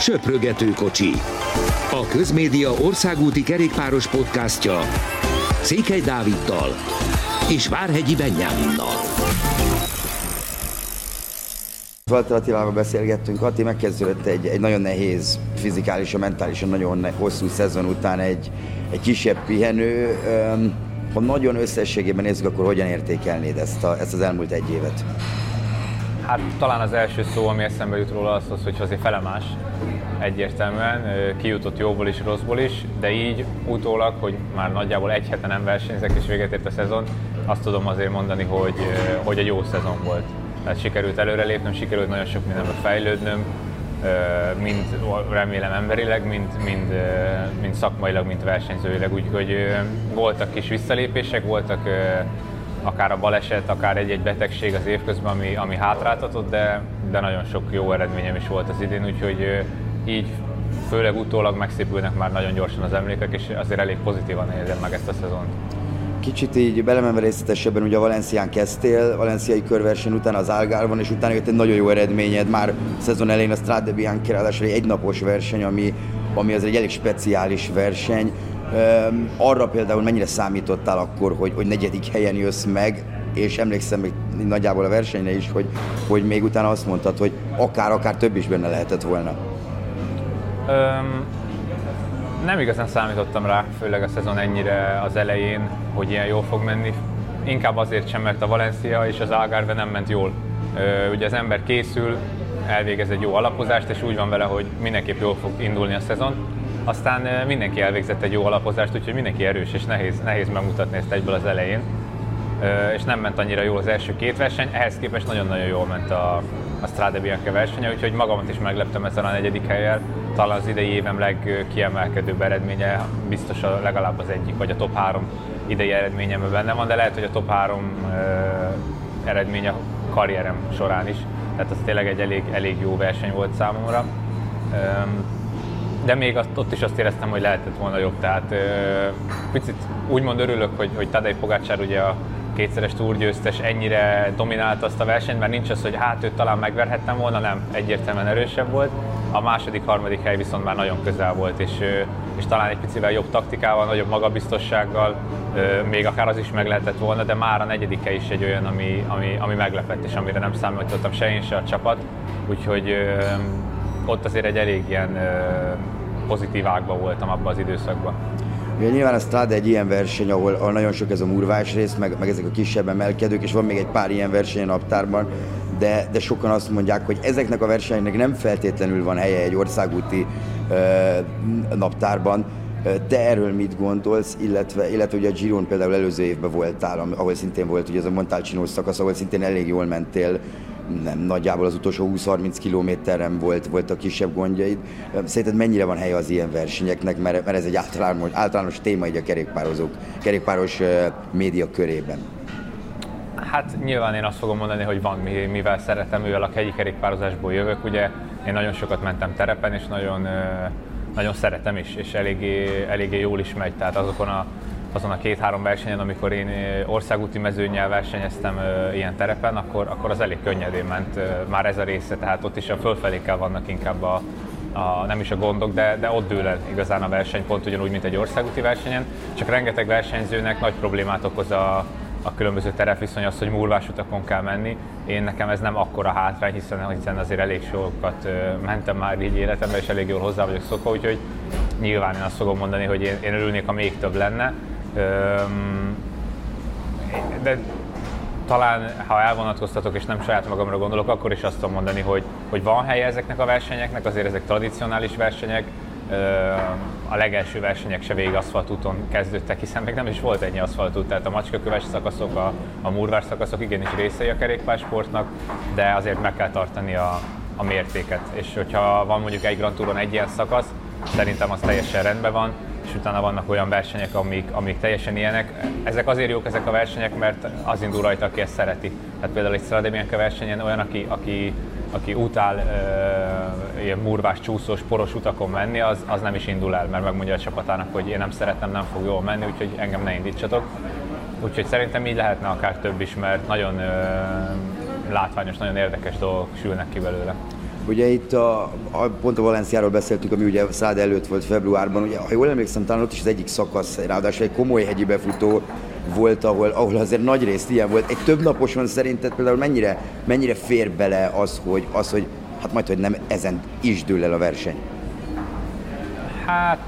Söprögető kocsi. A Közmédia országúti kerékpáros podcastja Székely Dáviddal és Várhegyi Benyáminnal. Walter Attilával beszélgettünk, Atti megkezdődött egy, egy nagyon nehéz, fizikálisan, mentálisan nagyon hosszú szezon után egy, egy kisebb pihenő. Ha nagyon összességében nézzük, akkor hogyan értékelnéd ezt, a, ezt az elmúlt egy évet? Hát talán az első szó, ami eszembe jut róla, az az, hogy azért felemás egyértelműen, kijutott jóból is, rosszból is, de így utólag, hogy már nagyjából egy hete nem versenyzek és véget ért a szezon, azt tudom azért mondani, hogy, hogy egy jó szezon volt. Tehát sikerült előrelépnöm, sikerült nagyon sok mindenbe fejlődnöm, mind remélem emberileg, mind, mind, mind szakmailag, mind versenyzőileg, úgyhogy voltak kis visszalépések, voltak akár a baleset, akár egy-egy betegség az évközben, ami, ami hátráltatott, de, de nagyon sok jó eredményem is volt az idén, úgyhogy így főleg utólag megszépülnek már nagyon gyorsan az emlékek, és azért elég pozitívan érzem meg ezt a szezont. Kicsit így belemenve részletesebben, ugye a Valencián kezdtél, valenciai körverseny után az Algarve-on, és utána jött egy nagyon jó eredményed, már a szezon elején a Strade Bianchi, ráadásul egy egynapos verseny, ami, ami az egy elég speciális verseny. Arra például mennyire számítottál akkor, hogy, hogy negyedik helyen jössz meg, és emlékszem még nagyjából a versenyre is, hogy, hogy még utána azt mondtad, hogy akár-akár több is benne lehetett volna. Um, nem igazán számítottam rá, főleg a szezon ennyire az elején, hogy ilyen jól fog menni. Inkább azért sem, mert a Valencia és az Algarve nem ment jól. Ugye az ember készül, elvégez egy jó alapozást, és úgy van vele, hogy mindenképp jól fog indulni a szezon. Aztán mindenki elvégzett egy jó alapozást, úgyhogy mindenki erős, és nehéz, nehéz megmutatni ezt egyből az elején. És nem ment annyira jól az első két verseny, ehhez képest nagyon-nagyon jól ment a, a Strade Bianca versenye, úgyhogy magamat is megleptem ezzel a negyedik helyel talán az idei évem legkiemelkedőbb eredménye, biztos a, legalább az egyik, vagy a top 3 idei eredményemben benne van, de lehet, hogy a top 3 uh, eredménye a karrierem során is. Tehát az tényleg egy elég, elég jó verseny volt számomra. De még azt, ott is azt éreztem, hogy lehetett volna jobb. Tehát uh, picit úgymond örülök, hogy, hogy Tadej Pogácsár ugye a kétszeres túrgyőztes ennyire dominált azt a versenyt, mert nincs az, hogy hát őt talán megverhettem volna, nem, egyértelműen erősebb volt. A második, harmadik hely viszont már nagyon közel volt, és, és talán egy picivel jobb taktikával, nagyobb magabiztossággal, még akár az is meg lehetett volna, de már a negyedik hely is egy olyan, ami, ami, ami meglepett, és amire nem számítottam se én, se a csapat. Úgyhogy ott azért egy elég ilyen pozitív ágban voltam abban az időszakban. Ugye nyilván a Strade egy ilyen verseny, ahol, ahol nagyon sok ez a murvás rész, meg, meg ezek a kisebb emelkedők, és van még egy pár ilyen verseny a naptárban, de, de sokan azt mondják, hogy ezeknek a versenynek nem feltétlenül van helye egy országúti ö, naptárban. Te erről mit gondolsz, illetve, illetve ugye a Giron például előző évben voltál, ahol szintén volt ugye ez a Montalcino szakasz, ahol szintén elég jól mentél, nem, nagyjából az utolsó 20-30 kilométeren volt, a kisebb gondjaid. Szerinted mennyire van helye az ilyen versenyeknek, mert, mert ez egy általános, általános téma így a kerékpározók, kerékpáros média körében? Hát nyilván én azt fogom mondani, hogy van, mivel szeretem, mivel a hegyi kerékpározásból jövök, ugye én nagyon sokat mentem terepen, és nagyon, nagyon szeretem is, és eléggé, eléggé jól is megy, tehát azokon a azon a két-három versenyen, amikor én országúti mezőnyel versenyeztem ilyen terepen, akkor, akkor az elég könnyedén ment már ez a része, tehát ott is a fölfelékkel vannak inkább a, a, nem is a gondok, de, de ott dől el igazán a verseny, pont ugyanúgy, mint egy országúti versenyen. Csak rengeteg versenyzőnek nagy problémát okoz a, a különböző terepviszony az, hogy murvás utakon kell menni. Én nekem ez nem akkora hátrány, hiszen, hiszen azért elég sokat mentem már így életemben, és elég jól hozzá vagyok szokva, úgyhogy nyilván én azt fogom mondani, hogy én, én örülnék, ha még több lenne. De talán, ha elvonatkoztatok és nem saját magamra gondolok, akkor is azt tudom mondani, hogy, hogy van helye ezeknek a versenyeknek, azért ezek tradicionális versenyek, a legelső versenyek se végig aszfaltúton kezdődtek, hiszen még nem is volt ennyi aszfaltút, tehát a macskaköves szakaszok, a, a murvás szakaszok igenis részei a kerékpársportnak, de azért meg kell tartani a, a mértéket. És hogyha van mondjuk egy Grand Touron egy ilyen szakasz, szerintem az teljesen rendben van, és utána vannak olyan versenyek, amik, amik teljesen ilyenek. Ezek azért jók ezek a versenyek, mert az indul rajta, aki ezt szereti. Tehát például egy Strade versenyen olyan, aki, aki aki utál uh, ilyen murvás, csúszós, poros utakon menni, az, az nem is indul el, mert megmondja a csapatának, hogy én nem szeretem, nem fog jól menni, úgyhogy engem ne indítsatok. Úgyhogy szerintem így lehetne akár több is, mert nagyon uh, látványos, nagyon érdekes dolgok sülnek ki belőle. Ugye itt a, a pont a Valenciáról beszéltük, ami ugye Szád előtt volt februárban, ugye, ha jól emlékszem, talán ott is az egyik szakasz, ráadásul egy komoly hegyi befutó volt, ahol, ahol azért nagy részt ilyen volt. Egy több naposon szerinted például mennyire, mennyire fér bele az, hogy, az, hogy hát majd, hogy nem ezen is dől el a verseny? Hát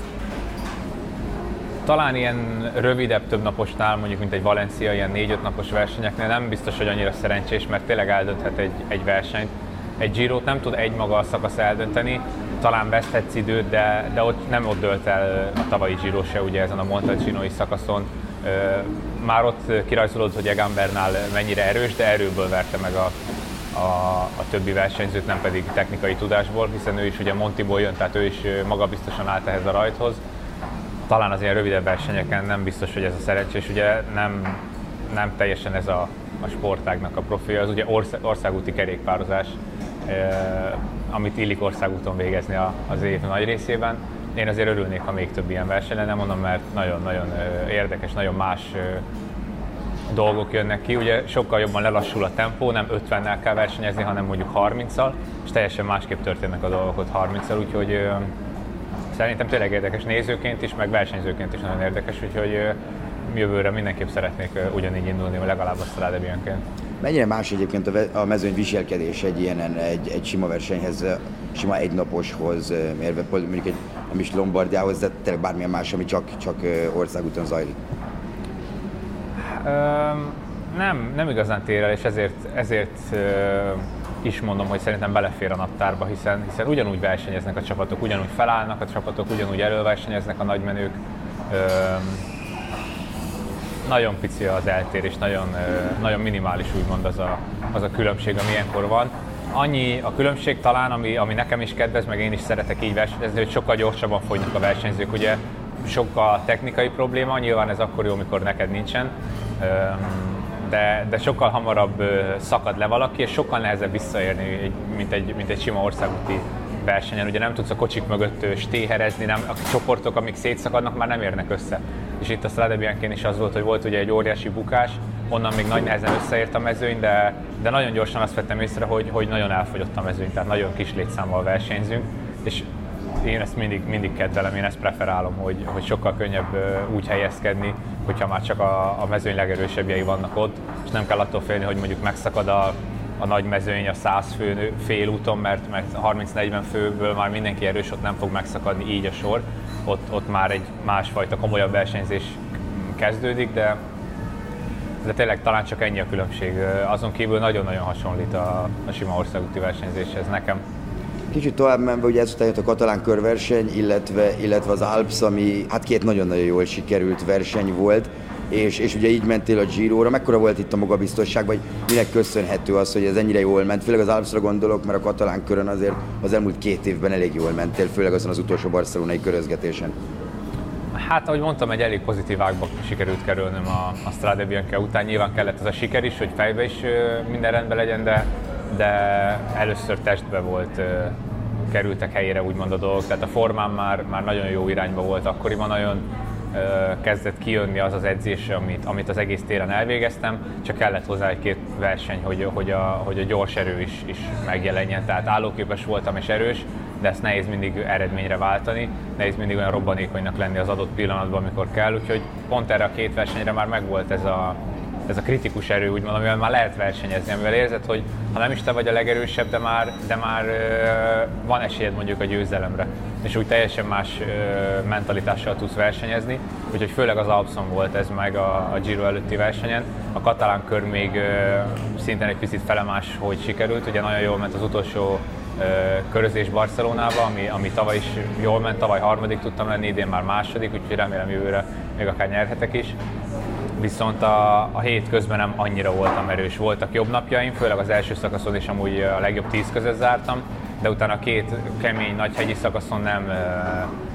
talán ilyen rövidebb, több naposnál, mondjuk mint egy Valencia, ilyen négy-öt napos versenyeknél nem biztos, hogy annyira szerencsés, mert tényleg eldönthet egy, egy versenyt. Egy Girot nem tud egy maga a szakasz eldönteni, talán veszthetsz időt, de, de ott nem ott dölt el a tavalyi Giro se, ugye ezen a Montalcino-i szakaszon. Már ott kirajzolódott, hogy Egan Bernal mennyire erős, de erőből verte meg a, a, a többi versenyzőt, nem pedig technikai tudásból, hiszen ő is ugye Montiból jön, tehát ő is magabiztosan állt ehhez a rajthoz. Talán az ilyen rövidebb versenyeken nem biztos, hogy ez a szerencsés, ugye nem, nem teljesen ez a, a sportágnak a profilja, az ugye ország, országúti kerékpározás, amit illik országúton végezni az év nagy részében. Én azért örülnék, ha még több ilyen verseny lenne, mondom, mert nagyon-nagyon érdekes, nagyon más dolgok jönnek ki. Ugye sokkal jobban lelassul a tempó, nem 50-nel kell versenyezni, hanem mondjuk 30-al, és teljesen másképp történnek a dolgok ott 30-al, úgyhogy szerintem tényleg érdekes nézőként is, meg versenyzőként is nagyon érdekes, úgyhogy jövőre mindenképp szeretnék ugyanígy indulni, legalább a Strade. Mennyire más egyébként a mezőny viselkedés egy ilyen egy, egy sima versenyhez, sima egynaposhoz mérve, mondjuk egy nem is Lombardiához, de tényleg bármilyen más, ami csak, csak országúton zajlik? nem, nem igazán tér el, és ezért, ezért is mondom, hogy szerintem belefér a naptárba, hiszen, hiszen ugyanúgy versenyeznek a csapatok, ugyanúgy felállnak a csapatok, ugyanúgy előversenyeznek a nagymenők. Nagyon pici az eltérés, nagyon, nagyon minimális úgymond az a, az a különbség, ami ilyenkor van. Annyi a különbség talán, ami, ami nekem is kedvez, meg én is szeretek így versenyezni, hogy sokkal gyorsabban fogynak a versenyzők. Ugye sokkal technikai probléma, nyilván ez akkor jó, amikor neked nincsen, de, de sokkal hamarabb szakad le valaki, és sokkal nehezebb visszaérni, mint egy, mint egy sima országúti versenyen. Ugye nem tudsz a kocsik mögött stéherezni, nem, a csoportok, amik szétszakadnak, már nem érnek össze. És itt a Strade is az volt, hogy volt ugye egy óriási bukás, onnan még nagy nehezen összeért a mezőny, de, de nagyon gyorsan azt vettem észre, hogy, hogy nagyon elfogyott a mezőny, tehát nagyon kis létszámmal versenyzünk, és én ezt mindig, mindig kedvelem, én ezt preferálom, hogy, hogy sokkal könnyebb úgy helyezkedni, hogyha már csak a, a mezőny legerősebbjei vannak ott, és nem kell attól félni, hogy mondjuk megszakad a, a nagy mezőny a 100 fő félúton, mert, mert 30-40 főből már mindenki erős, ott nem fog megszakadni így a sor. Ott, ott már egy másfajta komolyabb versenyzés kezdődik, de, de tényleg talán csak ennyi a különbség. Azon kívül nagyon-nagyon hasonlít a, a sima országúti versenyzéshez nekem. Kicsit tovább menve, ugye ezután jött a katalán körverseny, illetve, illetve az Alps, ami hát két nagyon-nagyon jól sikerült verseny volt, és, és ugye így mentél a Giro-ra. Mekkora volt itt a magabiztosság, vagy minek köszönhető az, hogy ez ennyire jól ment? Főleg az Alpsra gondolok, mert a katalán körön azért az elmúlt két évben elég jól mentél, főleg azon az utolsó barcelonai körözgetésen. Hát, ahogy mondtam, egy elég pozitív ágba sikerült kerülnöm a, a Strade Bianca után. Nyilván kellett az a siker is, hogy fejbe is minden rendben legyen, de de először testbe volt, kerültek helyére úgymond a dolgok, tehát a formám már, már nagyon jó irányba volt akkoriban, nagyon kezdett kijönni az az edzés, amit, amit az egész téren elvégeztem, csak kellett hozzá egy-két verseny, hogy, hogy, a, hogy a gyors erő is, is megjelenjen. Tehát állóképes voltam és erős, de ezt nehéz mindig eredményre váltani, nehéz mindig olyan robbanékonynak lenni az adott pillanatban, amikor kell, úgyhogy pont erre a két versenyre már megvolt ez a, ez a kritikus erő, úgymond, amivel már lehet versenyezni, amivel érzed, hogy ha nem is te vagy a legerősebb, de már, de már ö, van esélyed mondjuk a győzelemre, és úgy teljesen más ö, mentalitással tudsz versenyezni, úgyhogy főleg az Alpson volt ez meg a, a Giro előtti versenyen. A katalán kör még ö, szintén egy picit felemás, hogy sikerült, ugye nagyon jól ment az utolsó körözés Barcelonába, ami, ami tavaly is jól ment, tavaly harmadik tudtam lenni, idén már második, úgyhogy remélem jövőre még akár nyerhetek is viszont a, a hét közben nem annyira voltam erős. Voltak jobb napjaim, főleg az első szakaszon is amúgy a legjobb tíz között zártam, de utána a két kemény, nagy hegyi szakaszon nem,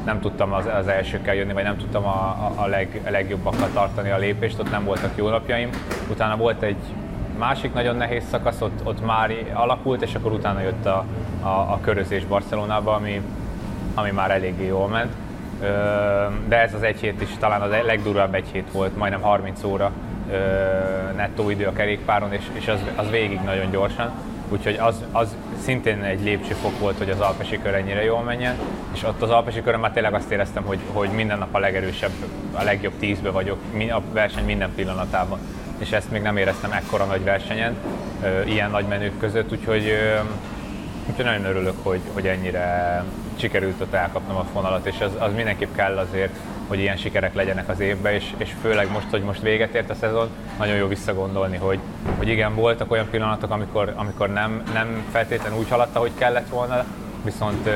nem tudtam az, az elsőkkel jönni, vagy nem tudtam a, a, leg, a legjobbakkal tartani a lépést, ott nem voltak jó napjaim. Utána volt egy másik nagyon nehéz szakasz, ott, ott már alakult, és akkor utána jött a, a, a körözés Barcelonába, ami, ami már eléggé jól ment de ez az egy hét is talán az legdurvább egy hét volt, majdnem 30 óra nettó idő a kerékpáron, és, és az, az végig nagyon gyorsan. úgyhogy az, az szintén egy lépcsőfok volt, hogy az Alpesi kör ennyire jól menjen, és ott az Alpesi körön már tényleg azt éreztem, hogy, hogy minden nap a legerősebb, a legjobb tízbe vagyok, a verseny minden pillanatában és ezt még nem éreztem ekkora nagy versenyen, ilyen nagy menők között, úgyhogy, úgyhogy nagyon örülök, hogy, hogy ennyire sikerült ott elkapnom a fonalat, és az, az mindenképp kell azért, hogy ilyen sikerek legyenek az évben, és, és főleg most, hogy most véget ért a szezon, nagyon jó visszagondolni, hogy, hogy igen, voltak olyan pillanatok, amikor, amikor nem, nem feltétlenül úgy haladta, hogy kellett volna, viszont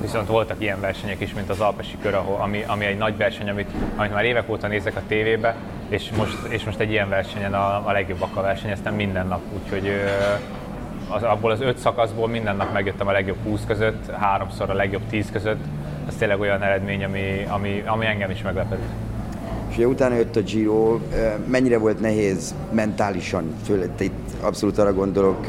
viszont voltak ilyen versenyek is, mint az Alpesi kör, ahol, ami, ami egy nagy verseny, amit, amit már évek óta nézek a tévébe, és most, és most egy ilyen versenyen a, a legjobbak a versenyeztem minden nap, úgyhogy az, abból az öt szakaszból minden nap megjöttem a legjobb 20 között, háromszor a legjobb 10 között, ez tényleg olyan eredmény, ami, ami, ami engem is meglepett. És ugye utána jött a Giro, mennyire volt nehéz mentálisan, főleg itt abszolút arra gondolok,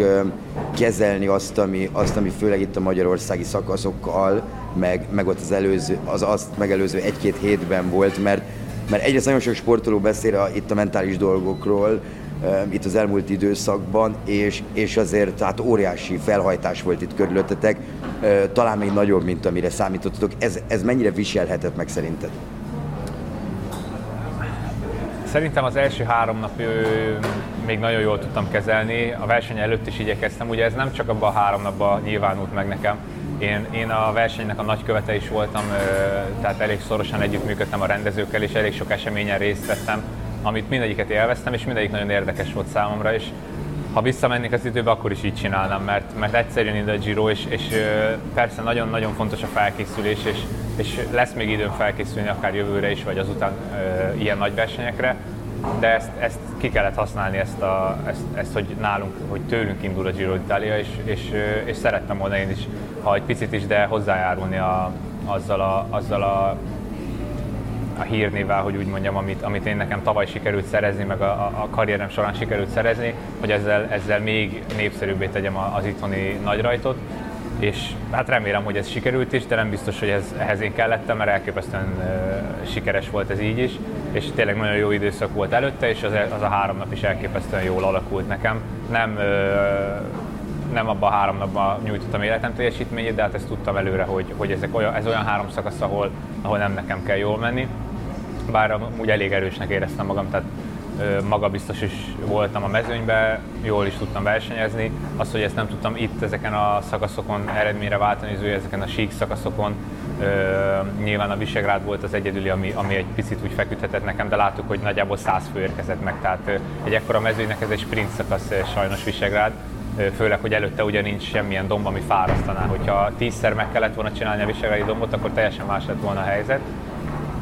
kezelni azt, ami, azt, ami főleg itt a magyarországi szakaszokkal, meg, meg ott az, előző, az azt megelőző egy-két hétben volt, mert, mert egyrészt nagyon sok sportoló beszél a, itt a mentális dolgokról, itt az elmúlt időszakban, és, és azért tehát óriási felhajtás volt itt körülöttetek, talán még nagyobb, mint amire számítottatok. Ez, ez mennyire viselhetett meg szerinted? Szerintem az első három nap még nagyon jól tudtam kezelni. A verseny előtt is igyekeztem. Ugye ez nem csak abban a három napban nyilvánult meg nekem. Én, én a versenynek a nagykövete is voltam, tehát elég szorosan együttműködtem a rendezőkkel, és elég sok eseményen részt vettem, amit mindegyiket élveztem, és mindegyik nagyon érdekes volt számomra, és ha visszamennék az időbe, akkor is így csinálnám, mert, mert egyszerűen ide a Giro, és, és persze nagyon-nagyon fontos a felkészülés, és, és lesz még időm felkészülni akár jövőre is, vagy azután e, ilyen nagy versenyekre, de ezt, ezt ki kellett használni, ezt, a, ezt, ezt, hogy nálunk, hogy tőlünk indul a Giro d'Italia, és, és, és szerettem volna én is, ha egy picit is, de hozzájárulni a, azzal a, azzal a a hírnével, hogy úgy mondjam, amit, amit én nekem tavaly sikerült szerezni, meg a, a karrierem során sikerült szerezni, hogy ezzel, ezzel még népszerűbbé tegyem az itthoni nagyrajtot. És hát remélem, hogy ez sikerült is, de nem biztos, hogy ez, ehhez én kellettem, mert elképesztően uh, sikeres volt ez így is, és tényleg nagyon jó időszak volt előtte, és az, az a három nap is elképesztően jól alakult nekem. Nem uh, nem abban a három napban nyújtottam életem teljesítményét, de hát ezt tudtam előre, hogy, hogy ezek olyan, ez olyan három szakasz, ahol, ahol nem nekem kell jól menni bár úgy elég erősnek éreztem magam, tehát magabiztos is voltam a mezőnyben, jól is tudtam versenyezni. Az, hogy ezt nem tudtam itt ezeken a szakaszokon eredményre váltani, az ezeken a sík szakaszokon, nyilván a Visegrád volt az egyedüli, ami, ami egy picit úgy feküdhetett nekem, de láttuk, hogy nagyjából 100 fő érkezett meg, tehát egy ekkora mezőnynek ez egy sprint szakasz sajnos Visegrád, főleg, hogy előtte ugye nincs semmilyen domb, ami fárasztaná. Hogyha tízszer meg kellett volna csinálni a Visegrádi dombot, akkor teljesen más lett volna a helyzet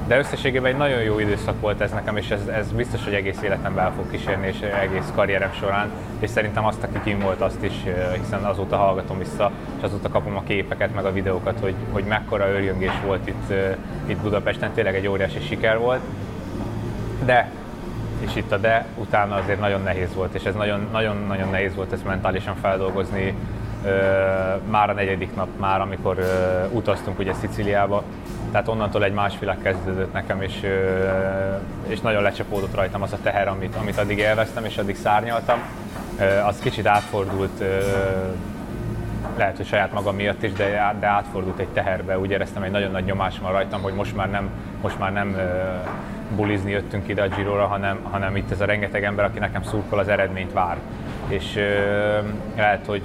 de összességében egy nagyon jó időszak volt ez nekem, és ez, ez biztos, hogy egész életemben el fog kísérni, és egész karrierem során, és szerintem azt, aki kim volt, azt is, hiszen azóta hallgatom vissza, és azóta kapom a képeket, meg a videókat, hogy, hogy mekkora örjöngés volt itt, itt Budapesten, tényleg egy óriási siker volt. De, és itt a de, utána azért nagyon nehéz volt, és ez nagyon-nagyon nehéz volt ezt mentálisan feldolgozni, már a negyedik nap, már amikor utaztunk ugye Sziciliába, tehát onnantól egy más világ kezdődött nekem, és, és nagyon lecsapódott rajtam az a teher, amit, amit addig élveztem, és addig szárnyaltam. Az kicsit átfordult, lehet, hogy saját magam miatt is, de, de átfordult egy teherbe. Úgy éreztem, egy nagyon nagy nyomás van rajtam, hogy most már nem, most már nem bulizni jöttünk ide a Girora, hanem, hanem itt ez a rengeteg ember, aki nekem szurkol, az eredményt vár. És lehet, hogy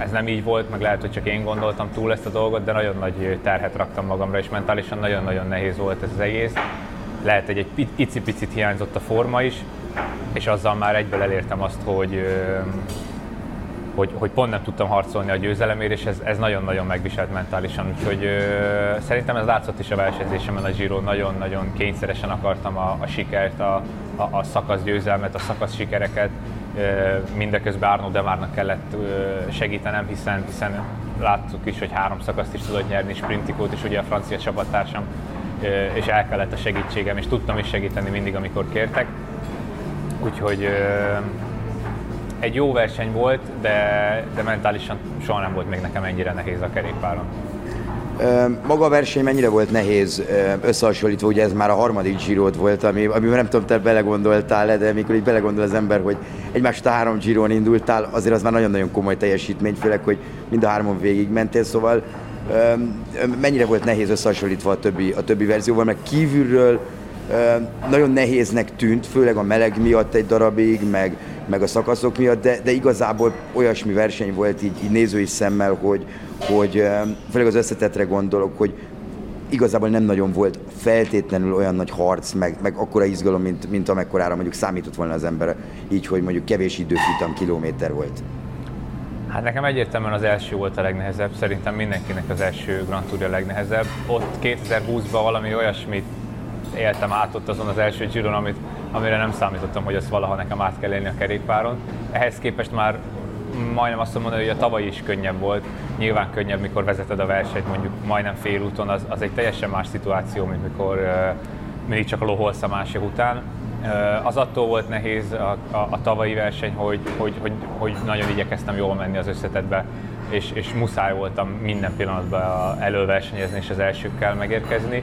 ez nem így volt, meg lehet, hogy csak én gondoltam túl ezt a dolgot, de nagyon nagy terhet raktam magamra, és mentálisan nagyon-nagyon nehéz volt ez az egész. Lehet, hogy egy icipicit hiányzott a forma is, és azzal már egyből elértem azt, hogy, hogy, hogy pont nem tudtam harcolni a győzelemért, és ez, ez nagyon-nagyon megviselt mentálisan. Úgyhogy ö, szerintem ez látszott is a versenyzésemen a Giro, nagyon-nagyon kényszeresen akartam a, a sikert, a, a, a szakasz győzelmet, a szakasz sikereket, mindeközben Arno Demárnak kellett segítenem, hiszen, hiszen láttuk is, hogy három szakaszt is tudott nyerni, sprintikót is ugye a francia csapattársam, és el kellett a segítségem, és tudtam is segíteni mindig, amikor kértek. Úgyhogy egy jó verseny volt, de, de mentálisan soha nem volt még nekem ennyire nehéz a kerékpáron. Maga a verseny mennyire volt nehéz összehasonlítva, ugye ez már a harmadik Girod volt, ami, amiben nem tudom, te belegondoltál de mikor így belegondol az ember, hogy egymást a három Giron indultál, azért az már nagyon-nagyon komoly teljesítmény, főleg, hogy mind a hárman végigmentél, szóval mennyire volt nehéz összehasonlítva a többi, a többi verzióval, meg kívülről nagyon nehéznek tűnt, főleg a meleg miatt egy darabig, meg, meg a szakaszok miatt, de, de igazából olyasmi verseny volt így, így nézői szemmel, hogy, hogy főleg az összetetre gondolok, hogy igazából nem nagyon volt feltétlenül olyan nagy harc, meg, meg akkora izgalom, mint, mint amekkorára mondjuk számított volna az ember, így, hogy mondjuk kevés időfutam kilométer volt. Hát nekem egyértelműen az első volt a legnehezebb, szerintem mindenkinek az első Grand Tour a legnehezebb. Ott 2020-ban valami olyasmit éltem át ott azon az első Giron, amit, amire nem számítottam, hogy ezt valaha nekem át kell élni a kerékpáron. Ehhez képest már majdnem azt mondani, hogy a tavaly is könnyebb volt. Nyilván könnyebb, mikor vezeted a versenyt mondjuk majdnem félúton, az, az egy teljesen más szituáció, mint mikor mindig csak loholsz a másik után. Az attól volt nehéz a, a, a tavalyi verseny, hogy, hogy, hogy, hogy nagyon igyekeztem jól menni az összetetbe, és, és muszáj voltam minden pillanatban előversenyezni és az elsőkkel megérkezni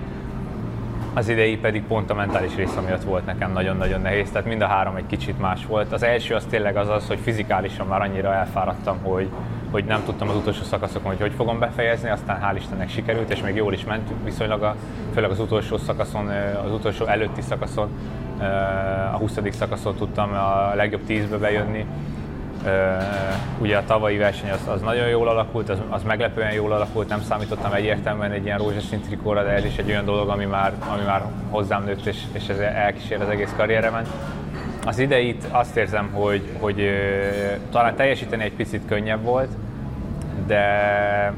az idei pedig pont a mentális része miatt volt nekem nagyon-nagyon nehéz, tehát mind a három egy kicsit más volt. Az első az tényleg az az, hogy fizikálisan már annyira elfáradtam, hogy, hogy nem tudtam az utolsó szakaszokon, hogy hogy fogom befejezni, aztán hál' Istennek sikerült, és még jól is ment viszonylag, a, főleg az utolsó szakaszon, az utolsó előtti szakaszon, a 20. szakaszon tudtam a legjobb tízbe bejönni, ugye a tavalyi verseny az, az nagyon jól alakult, az, az meglepően jól alakult, nem számítottam egyértelműen egy ilyen rózsaszín trikóra, de ez is egy olyan dolog, ami már, ami már hozzám nőtt, és, és ez elkísér az egész karrieremen. Az ideit azt érzem, hogy, hogy talán teljesíteni egy picit könnyebb volt, de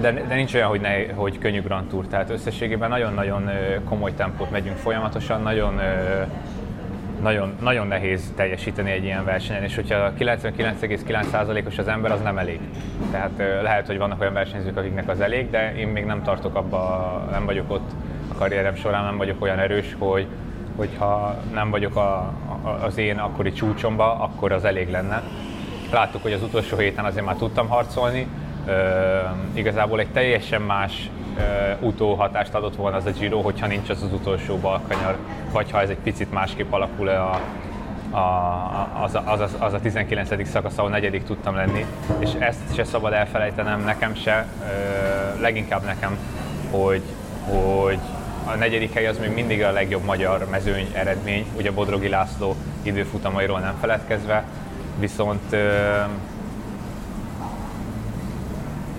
de, de nincs olyan, hogy, ne, hogy könnyű Grand Tour, tehát összességében nagyon-nagyon komoly tempót megyünk folyamatosan, nagyon nagyon, nagyon nehéz teljesíteni egy ilyen versenyen, és hogyha 99,9%-os az ember, az nem elég. Tehát lehet, hogy vannak olyan versenyzők, akiknek az elég, de én még nem tartok abba, nem vagyok ott a karrierem során, nem vagyok olyan erős, hogy hogyha nem vagyok a, az én akkori csúcsomba, akkor az elég lenne. Láttuk, hogy az utolsó héten azért már tudtam harcolni, igazából egy teljesen más utóhatást adott volna az a Giro, hogyha nincs az az utolsó balkanyar, vagy ha ez egy picit másképp alakul a, a, az, a, az, az a 19. szakasz, ahol negyedik tudtam lenni, és ezt se szabad elfelejtenem, nekem se, leginkább nekem, hogy, hogy a negyedik hely az még mindig a legjobb magyar mezőny eredmény, ugye Bodrogi László időfutamairól nem feledkezve, viszont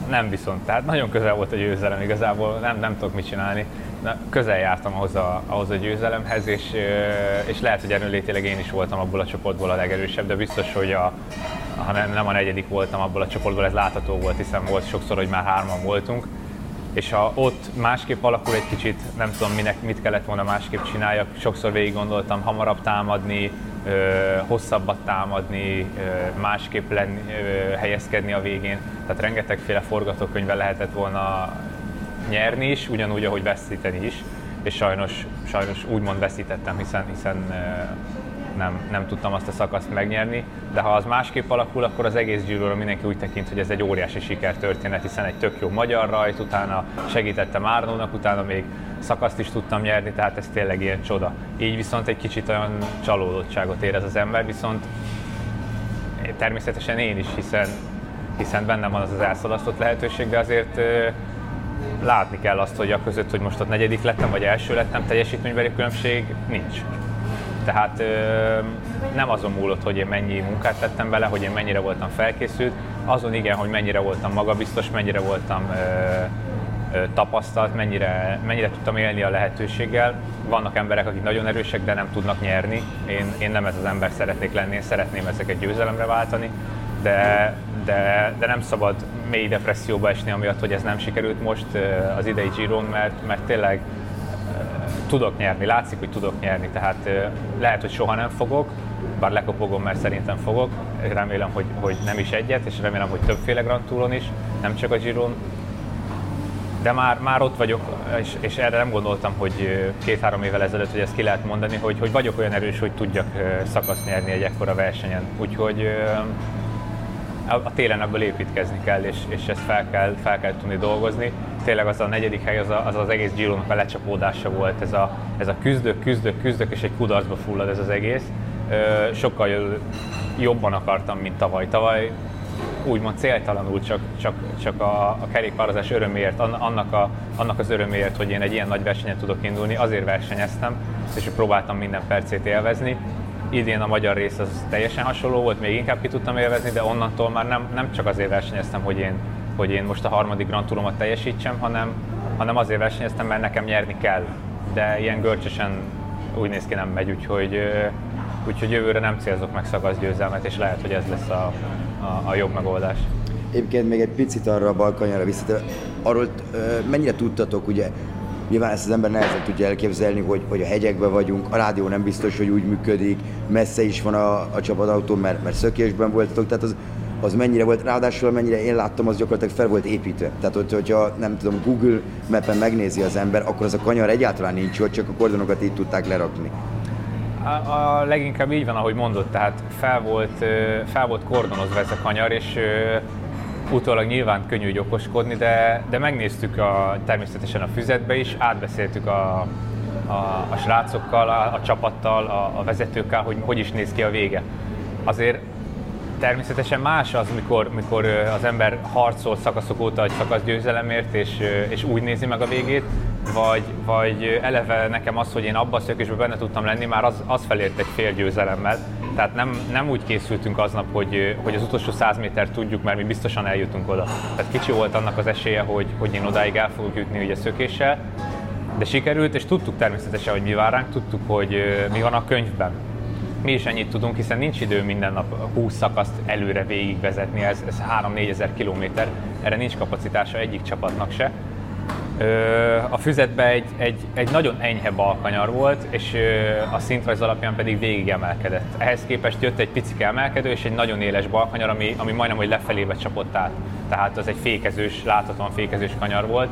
nem viszont, tehát nagyon közel volt a győzelem igazából, nem, nem tudok mit csinálni. Na, közel jártam ahhoz a, ahhoz a győzelemhez, és, és lehet, hogy erőlétileg én is voltam abból a csoportból a legerősebb, de biztos, hogy a, ha nem, nem a negyedik voltam abból a csoportból, ez látható volt, hiszen volt sokszor, hogy már hárman voltunk. És ha ott másképp alakul egy kicsit, nem tudom minek, mit kellett volna másképp csináljak, sokszor végig gondoltam hamarabb támadni, hosszabbat támadni, másképp lenni, helyezkedni a végén. Tehát rengetegféle forgatókönyvvel lehetett volna nyerni is, ugyanúgy, ahogy veszíteni is. És sajnos, sajnos úgymond veszítettem, hiszen, hiszen nem, nem tudtam azt a szakaszt megnyerni, de ha az másképp alakul, akkor az egész gyűlölő mindenki úgy tekint, hogy ez egy óriási sikertörténet, hiszen egy tök jó magyar rajt, utána segítettem Árnónak, utána még szakaszt is tudtam nyerni, tehát ez tényleg ilyen csoda. Így viszont egy kicsit olyan csalódottságot érez az ember, viszont természetesen én is, hiszen, hiszen bennem van az az elszalasztott lehetőség, de azért látni kell azt, hogy a között, hogy most ott negyedik lettem, vagy első lettem, teljesítménybeli különbség nincs. Tehát nem azon múlott, hogy én mennyi munkát tettem bele, hogy én mennyire voltam felkészült, azon igen, hogy mennyire voltam magabiztos, mennyire voltam tapasztalt, mennyire, mennyire tudtam élni a lehetőséggel. Vannak emberek, akik nagyon erősek, de nem tudnak nyerni. Én, én nem ez az ember szeretnék lenni, én szeretném ezeket győzelemre váltani, de, de, de nem szabad mély depresszióba esni, amiatt, hogy ez nem sikerült most az idei Giron, mert, mert tényleg tudok nyerni, látszik, hogy tudok nyerni, tehát lehet, hogy soha nem fogok, bár lekopogom, mert szerintem fogok, remélem, hogy, hogy nem is egyet, és remélem, hogy többféle Grand Touron is, nem csak a Giron, de már, már ott vagyok, és, és erre nem gondoltam, hogy két-három évvel ezelőtt, hogy ezt ki lehet mondani, hogy, hogy vagyok olyan erős, hogy tudjak szakaszt nyerni egy ekkora versenyen. Úgyhogy a télen ebből építkezni kell, és, és ezt fel kell, fel kell tudni dolgozni. Tényleg az a negyedik hely, az a, az, az egész giro a lecsapódása volt, ez a, ez a küzdök, küzdök, küzdök, és egy kudarcba fullad ez az egész. Sokkal jobban akartam, mint tavaly. Tavaly úgymond céltalanul csak, csak, csak a, a kerékpározás öröméért, annak, a, annak az öröméért, hogy én egy ilyen nagy versenyen tudok indulni, azért versenyeztem, és próbáltam minden percét élvezni. Idén a magyar rész az teljesen hasonló volt, még inkább ki tudtam élvezni, de onnantól már nem, nem csak azért versenyeztem, hogy én, hogy én most a harmadik Grand Touromat teljesítsem, hanem, hanem azért versenyeztem, mert nekem nyerni kell. De ilyen görcsösen úgy néz ki nem megy, úgyhogy, úgyhogy jövőre nem célzok meg szakasz győzelmet, és lehet, hogy ez lesz a, a, a jobb megoldás. Egyébként még egy picit arra a balkanyára visszatérve, arról mennyire tudtatok, ugye Nyilván ezt az ember nehezen tudja elképzelni, hogy, hogy a hegyekben vagyunk, a rádió nem biztos, hogy úgy működik, messze is van a, a csapatautó, mert, mert szökésben voltatok, tehát az, az mennyire volt, ráadásul mennyire én láttam, az gyakorlatilag fel volt építve. Tehát, hogy, hogyha nem tudom, Google Mapen megnézi az ember, akkor az a kanyar egyáltalán nincs ott, csak a kordonokat így tudták lerakni. A, a leginkább így van, ahogy mondod, tehát fel volt, fel volt kordonozva ez a kanyar, és utólag nyilván könnyű okoskodni, de, de megnéztük a, természetesen a füzetbe is, átbeszéltük a, a, a srácokkal, a, a csapattal, a, a vezetőkkel, hogy hogy is néz ki a vége. Azért természetesen más az, mikor, mikor az ember harcol szakaszok óta egy szakasz győzelemért, és, és úgy nézi meg a végét, vagy, vagy eleve nekem az, hogy én abban a szökésben benne tudtam lenni, már az, az felért egy fél győzelemmel. Tehát nem, nem úgy készültünk aznap, hogy, hogy az utolsó 100 méter tudjuk, mert mi biztosan eljutunk oda. Tehát kicsi volt annak az esélye, hogy, hogy én odáig el fogok jutni ugye szökéssel, de sikerült, és tudtuk természetesen, hogy mi vár ránk, tudtuk, hogy mi van a könyvben. Mi is ennyit tudunk, hiszen nincs idő minden nap 20 szakaszt előre végigvezetni, ez, ez 3-4 ezer kilométer, erre nincs kapacitása egyik csapatnak se a füzetbe egy, egy, egy nagyon enyhe balkanyar volt, és a szintrajz alapján pedig végig emelkedett. Ehhez képest jött egy picike emelkedő és egy nagyon éles balkanyar, ami, ami majdnem hogy lefelébe csapott át. Tehát az egy fékezős, láthatóan fékezős kanyar volt.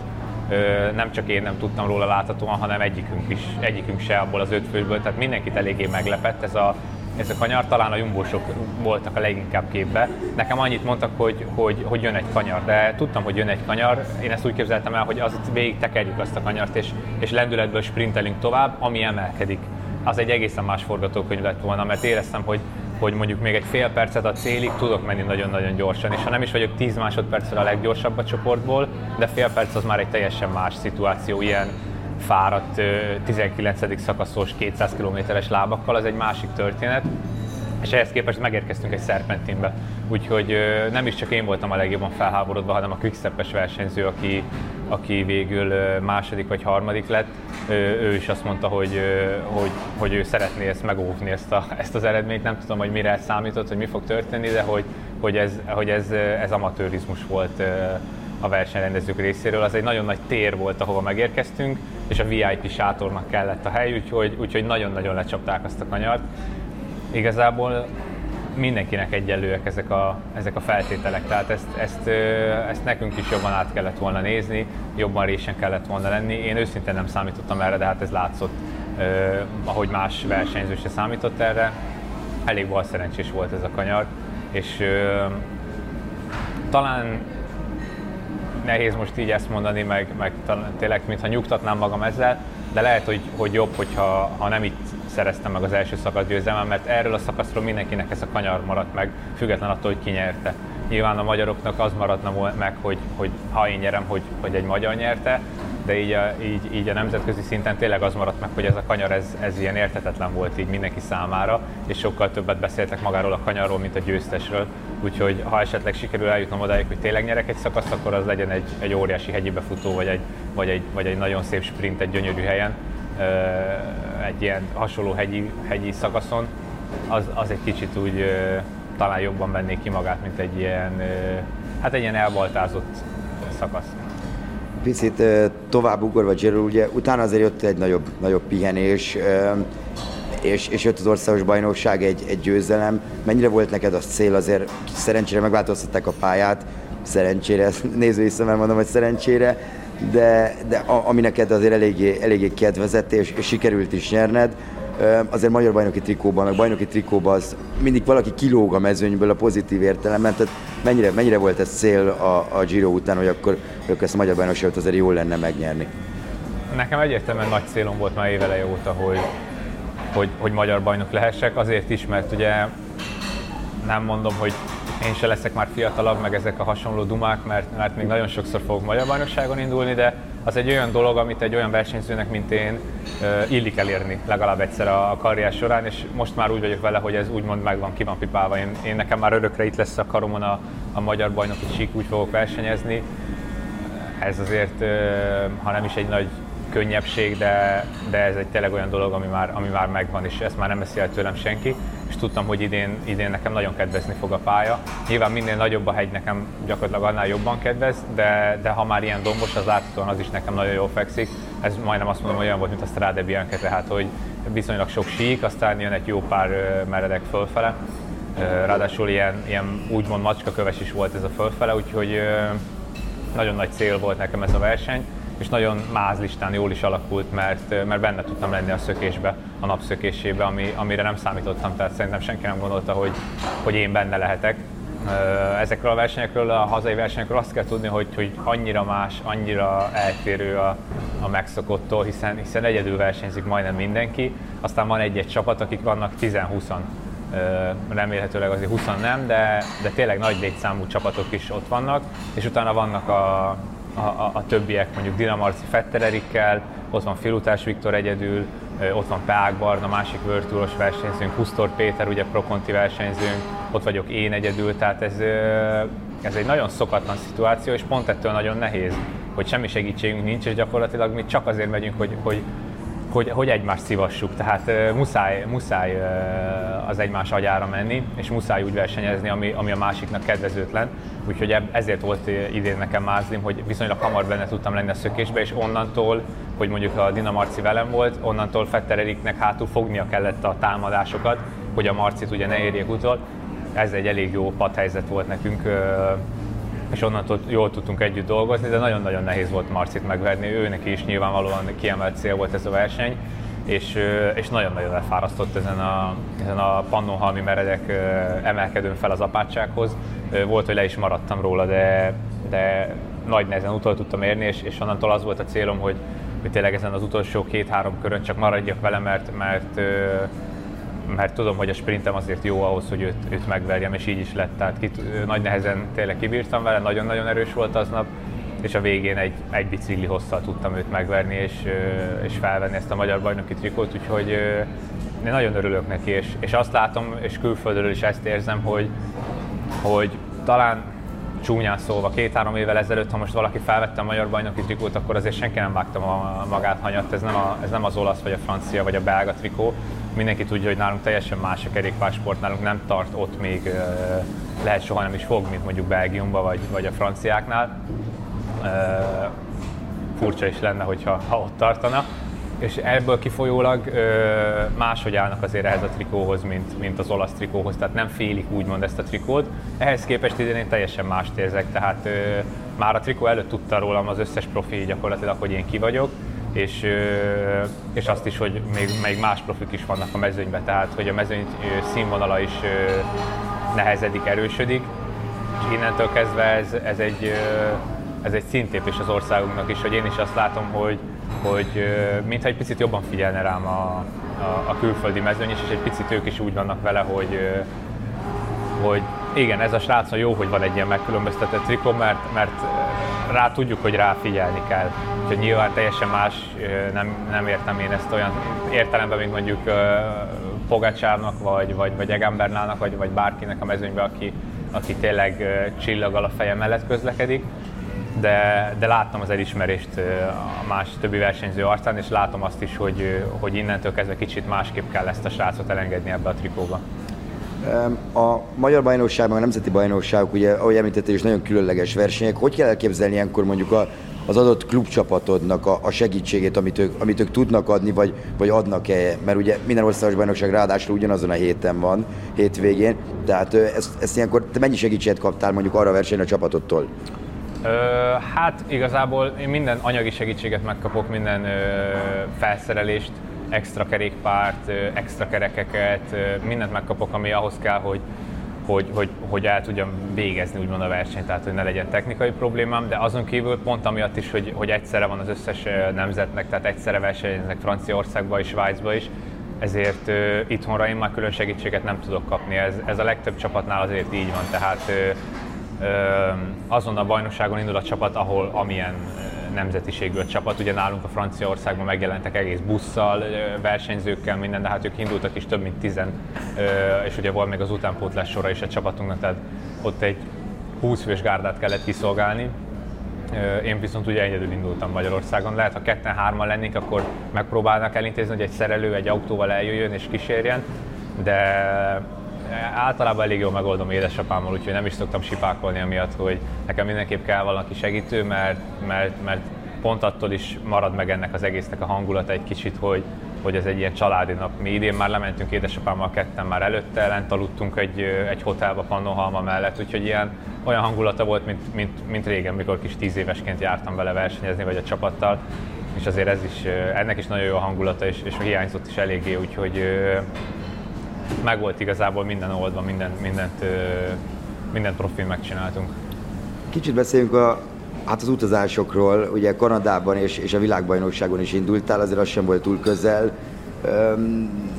Nem csak én nem tudtam róla láthatóan, hanem egyikünk is, egyikünk se abból az öt főből, tehát mindenkit eléggé meglepett ez a, ez a kanyar, talán a jumbósok voltak a leginkább képbe. Nekem annyit mondtak, hogy, hogy, hogy jön egy kanyar, de tudtam, hogy jön egy kanyar. Én ezt úgy képzeltem el, hogy az végig tekerjük azt a kanyart, és, és lendületből sprintelünk tovább, ami emelkedik. Az egy egészen más forgatókönyv lett volna, mert éreztem, hogy hogy mondjuk még egy fél percet a célig tudok menni nagyon-nagyon gyorsan, és ha nem is vagyok 10 másodperccel a leggyorsabb a csoportból, de fél perc az már egy teljesen más szituáció, ilyen fáradt 19. szakaszos 200 kilométeres lábakkal, az egy másik történet. És ehhez képest megérkeztünk egy szerpentinbe. Úgyhogy nem is csak én voltam a legjobban felháborodva, hanem a quickstep versenyző, aki, aki végül második vagy harmadik lett. Ő is azt mondta, hogy, hogy, hogy ő szeretné ezt megóvni, ezt, a, ezt az eredményt. Nem tudom, hogy mire számított, hogy mi fog történni, de hogy, hogy, ez, hogy ez, ez amatőrizmus volt a versenyrendezők részéről. Az egy nagyon nagy tér volt, ahova megérkeztünk, és a VIP sátornak kellett a hely, úgyhogy, úgyhogy nagyon-nagyon lecsapták azt a kanyart. Igazából mindenkinek egyenlőek ezek a, ezek a feltételek, tehát ezt, ezt, ezt nekünk is jobban át kellett volna nézni, jobban résen kellett volna lenni. Én őszintén nem számítottam erre, de hát ez látszott, ahogy más versenyző se számított erre. Elég bal szerencsés volt ez a kanyar, és talán nehéz most így ezt mondani, meg, meg tényleg, mintha nyugtatnám magam ezzel, de lehet, hogy, hogy jobb, hogyha ha nem itt szereztem meg az első szakasz győzelmem, mert erről a szakaszról mindenkinek ez a kanyar maradt meg, független attól, hogy ki nyerte. Nyilván a magyaroknak az maradna meg, hogy, hogy ha én nyerem, hogy, hogy egy magyar nyerte, de így a, így, így a nemzetközi szinten tényleg az maradt meg, hogy ez a kanyar ez, ez ilyen értetetlen volt így mindenki számára, és sokkal többet beszéltek magáról a kanyarról, mint a győztesről. Úgyhogy ha esetleg sikerül eljutnom odáig, hogy tényleg nyerek egy szakaszt, akkor az legyen egy, egy óriási hegyi befutó, vagy egy, vagy, egy, vagy egy nagyon szép sprint egy gyönyörű helyen, egy ilyen hasonló hegyi, hegyi szakaszon, az, az egy kicsit úgy talán jobban venné ki magát, mint egy ilyen, hát egy ilyen elbaltázott szakasz picit tovább ugorva Giro, ugye utána azért jött egy nagyobb, nagyobb pihenés, és, és jött az országos bajnokság egy, egy győzelem. Mennyire volt neked az cél? Azért szerencsére megváltoztatták a pályát, szerencsére, nézői szemmel mondom, hogy szerencsére, de, de a, ami neked azért eléggé, eléggé kedvezett, és, és sikerült is nyerned. Azért magyar bajnoki trikóban, meg bajnoki trikóban az mindig valaki kilóg a mezőnyből a pozitív értelemben, tehát mennyire, mennyire volt ez cél a, a Giro után, hogy akkor, akkor ezt a magyar bajnokságot azért jól lenne megnyerni? Nekem egyértelműen nagy célom volt már éveleje óta, hogy, hogy, hogy magyar bajnok lehessek, azért is, mert ugye nem mondom, hogy én se leszek már fiatalabb, meg ezek a hasonló dumák, mert, mert még nagyon sokszor fogok magyar bajnokságon indulni, de az egy olyan dolog, amit egy olyan versenyzőnek, mint én, illik elérni legalább egyszer a karrier során, és most már úgy vagyok vele, hogy ez úgymond megvan, ki van pipálva. Én, én nekem már örökre itt lesz a karomon a, a magyar bajnoki csík, úgy fogok versenyezni. Ez azért, ha nem is egy nagy könnyebbség, de, de ez egy tényleg olyan dolog, ami már, ami már megvan, és ezt már nem veszi el tőlem senki és tudtam, hogy idén, idén nekem nagyon kedvezni fog a pálya. Nyilván minél nagyobb a hegy, nekem gyakorlatilag annál jobban kedvez, de, de ha már ilyen dombos, az láthatóan az is nekem nagyon jól fekszik. Ez majdnem azt mondom, olyan volt, mint a Strade Bianca, tehát hogy viszonylag sok sík, aztán jön egy jó pár meredek fölfele. Ráadásul ilyen, ilyen úgymond macskaköves is volt ez a fölfele, úgyhogy nagyon nagy cél volt nekem ez a verseny és nagyon mázlistán jól is alakult, mert, mert benne tudtam lenni a szökésbe, a napszökésébe, ami, amire nem számítottam, tehát szerintem senki nem gondolta, hogy, hogy én benne lehetek. Ezekről a versenyekről, a hazai versenyekről azt kell tudni, hogy, hogy annyira más, annyira eltérő a, a megszokottól, hiszen, hiszen egyedül versenyzik majdnem mindenki, aztán van egy-egy csapat, akik vannak 10-20-an remélhetőleg azért 20 nem, de, de tényleg nagy létszámú csapatok is ott vannak, és utána vannak a, a, a, a többiek, mondjuk Dinamarci Fettererikkel, ott van Filutás Viktor egyedül, ott van Peák Barna, másik vörtúros versenyzőnk, Husztor Péter, ugye prokonti versenyzőnk, ott vagyok én egyedül, tehát ez, ez egy nagyon szokatlan szituáció, és pont ettől nagyon nehéz, hogy semmi segítségünk nincs, és gyakorlatilag mi csak azért megyünk, hogy, hogy hogy, hogy egymást szívassuk, tehát uh, muszáj, muszáj uh, az egymás agyára menni, és muszáj úgy versenyezni, ami, ami a másiknak kedvezőtlen. Úgyhogy ezért volt idén nekem mázlim, hogy viszonylag hamar benne tudtam lenni a szökésbe, és onnantól, hogy mondjuk a Dina Marci velem volt, onnantól Fetter Eriknek hátul fognia kellett a támadásokat, hogy a Marcit ugye ne érjék utol. Ez egy elég jó padhelyzet volt nekünk, és onnantól jól tudtunk együtt dolgozni, de nagyon-nagyon nehéz volt Marcit megverni, őnek is nyilvánvalóan kiemelt cél volt ez a verseny, és, és nagyon-nagyon elfárasztott ezen a, ezen a pannonhalmi meredek emelkedőn fel az apátsághoz. Volt, hogy le is maradtam róla, de, de nagy nehezen utol tudtam érni, és, és onnantól az volt a célom, hogy, hogy tényleg ezen az utolsó két-három körön csak maradjak vele, mert, mert mert tudom, hogy a sprintem azért jó ahhoz, hogy őt, őt megverjem, és így is lett. Tehát kit, nagy nehezen tényleg kibírtam vele, nagyon-nagyon erős volt aznap, és a végén egy, egy bicikli hosszal tudtam őt megverni, és, és felvenni ezt a magyar bajnoki trikót, úgyhogy én nagyon örülök neki, és, és azt látom, és külföldről is ezt érzem, hogy, hogy talán csúnyán szólva, két-három évvel ezelőtt, ha most valaki felvette a magyar bajnoki trikót, akkor azért senki nem vágta magát hanyat, ez nem, a, ez nem az olasz, vagy a francia, vagy a belga trikó, mindenki tudja, hogy nálunk teljesen más a kerékpársport, nálunk nem tart ott még, lehet soha nem is fog, mint mondjuk Belgiumban vagy, vagy a franciáknál. Furcsa is lenne, hogyha ha ott tartana. És ebből kifolyólag máshogy állnak azért ehhez a trikóhoz, mint, mint az olasz trikóhoz, tehát nem félik úgymond ezt a trikót. Ehhez képest idén én teljesen mást érzek, tehát már a trikó előtt tudta rólam az összes profi gyakorlatilag, hogy én ki vagyok, és, és azt is, hogy még, még más profik is vannak a mezőnyben, tehát hogy a mezőny színvonala is nehezedik, erősödik, és innentől kezdve ez, ez egy, ez egy szintépés az országunknak is, hogy én is azt látom, hogy, hogy mintha egy picit jobban figyelne rám a, a, a külföldi mezőny is, és egy picit ők is úgy vannak vele, hogy, hogy igen, ez a srác jó, hogy van egy ilyen megkülönböztetett trikó, mert, mert rá tudjuk, hogy rá figyelni kell. Úgyhogy nyilván teljesen más, nem, nem értem én ezt olyan értelemben, mint mondjuk Pogacsárnak, vagy, vagy, vagy Egambernálnak, vagy, vagy bárkinek a mezőnyben, aki, aki tényleg csillaggal a feje mellett közlekedik. De, de láttam az elismerést a más többi versenyző arcán, és látom azt is, hogy, hogy innentől kezdve kicsit másképp kell ezt a srácot elengedni ebbe a trikóba. A magyar bajnokságban, a nemzeti bajnokságok, ugye, ahogy említettél, is nagyon különleges versenyek. Hogy kell elképzelni ilyenkor mondjuk a, az adott klubcsapatodnak a, a segítségét, amit ők, amit ők tudnak adni, vagy, vagy adnak-e? Mert ugye minden országos bajnokság ráadásul ugyanazon a héten van, hétvégén. Tehát ezt, ezt ilyenkor te mennyi segítséget kaptál mondjuk arra a versenyre a csapatodtól? Ö, hát igazából én minden anyagi segítséget megkapok, minden ö, felszerelést, extra kerékpárt, extra kerekeket, mindent megkapok, ami ahhoz kell, hogy, hogy, hogy, hogy el tudjam végezni úgymond a versenyt, tehát hogy ne legyen technikai problémám, de azon kívül pont amiatt is, hogy, hogy egyszerre van az összes nemzetnek, tehát egyszerre versenyeznek Franciaországba és Svájcba is, ezért uh, itthonra én már külön segítséget nem tudok kapni. Ez, ez a legtöbb csapatnál azért így van, tehát uh, azon a bajnokságon indul a csapat, ahol amilyen nemzetiségű a csapat. Ugye nálunk a Franciaországban megjelentek egész busszal, versenyzőkkel, minden, de hát ők indultak is több mint tizen, és ugye volt még az utánpótlás sora is a csapatunknak, tehát ott egy 20 fős gárdát kellett kiszolgálni, én viszont ugye egyedül indultam Magyarországon. Lehet, ha ketten-hárman lennénk, akkor megpróbálnak elintézni, hogy egy szerelő egy autóval eljöjjön és kísérjen, de általában elég jól megoldom édesapámmal, úgyhogy nem is szoktam sipákolni amiatt, hogy nekem mindenképp kell valaki segítő, mert, mert, mert pont attól is marad meg ennek az egésznek a hangulata egy kicsit, hogy, hogy ez egy ilyen családi nap. Mi idén már lementünk édesapámmal ketten már előtte, lent aludtunk egy, egy hotelba Pannonhalma mellett, úgyhogy ilyen olyan hangulata volt, mint, mint, mint régen, mikor kis tíz évesként jártam vele versenyezni, vagy a csapattal, és azért ez is, ennek is nagyon jó a hangulata, és, és hiányzott is eléggé, úgyhogy meg volt igazából minden oldva, mindent, mindent, mindent profil megcsináltunk. Kicsit beszéljünk a, hát az utazásokról, ugye Kanadában és, és a világbajnokságon is indultál, azért az sem volt túl közel,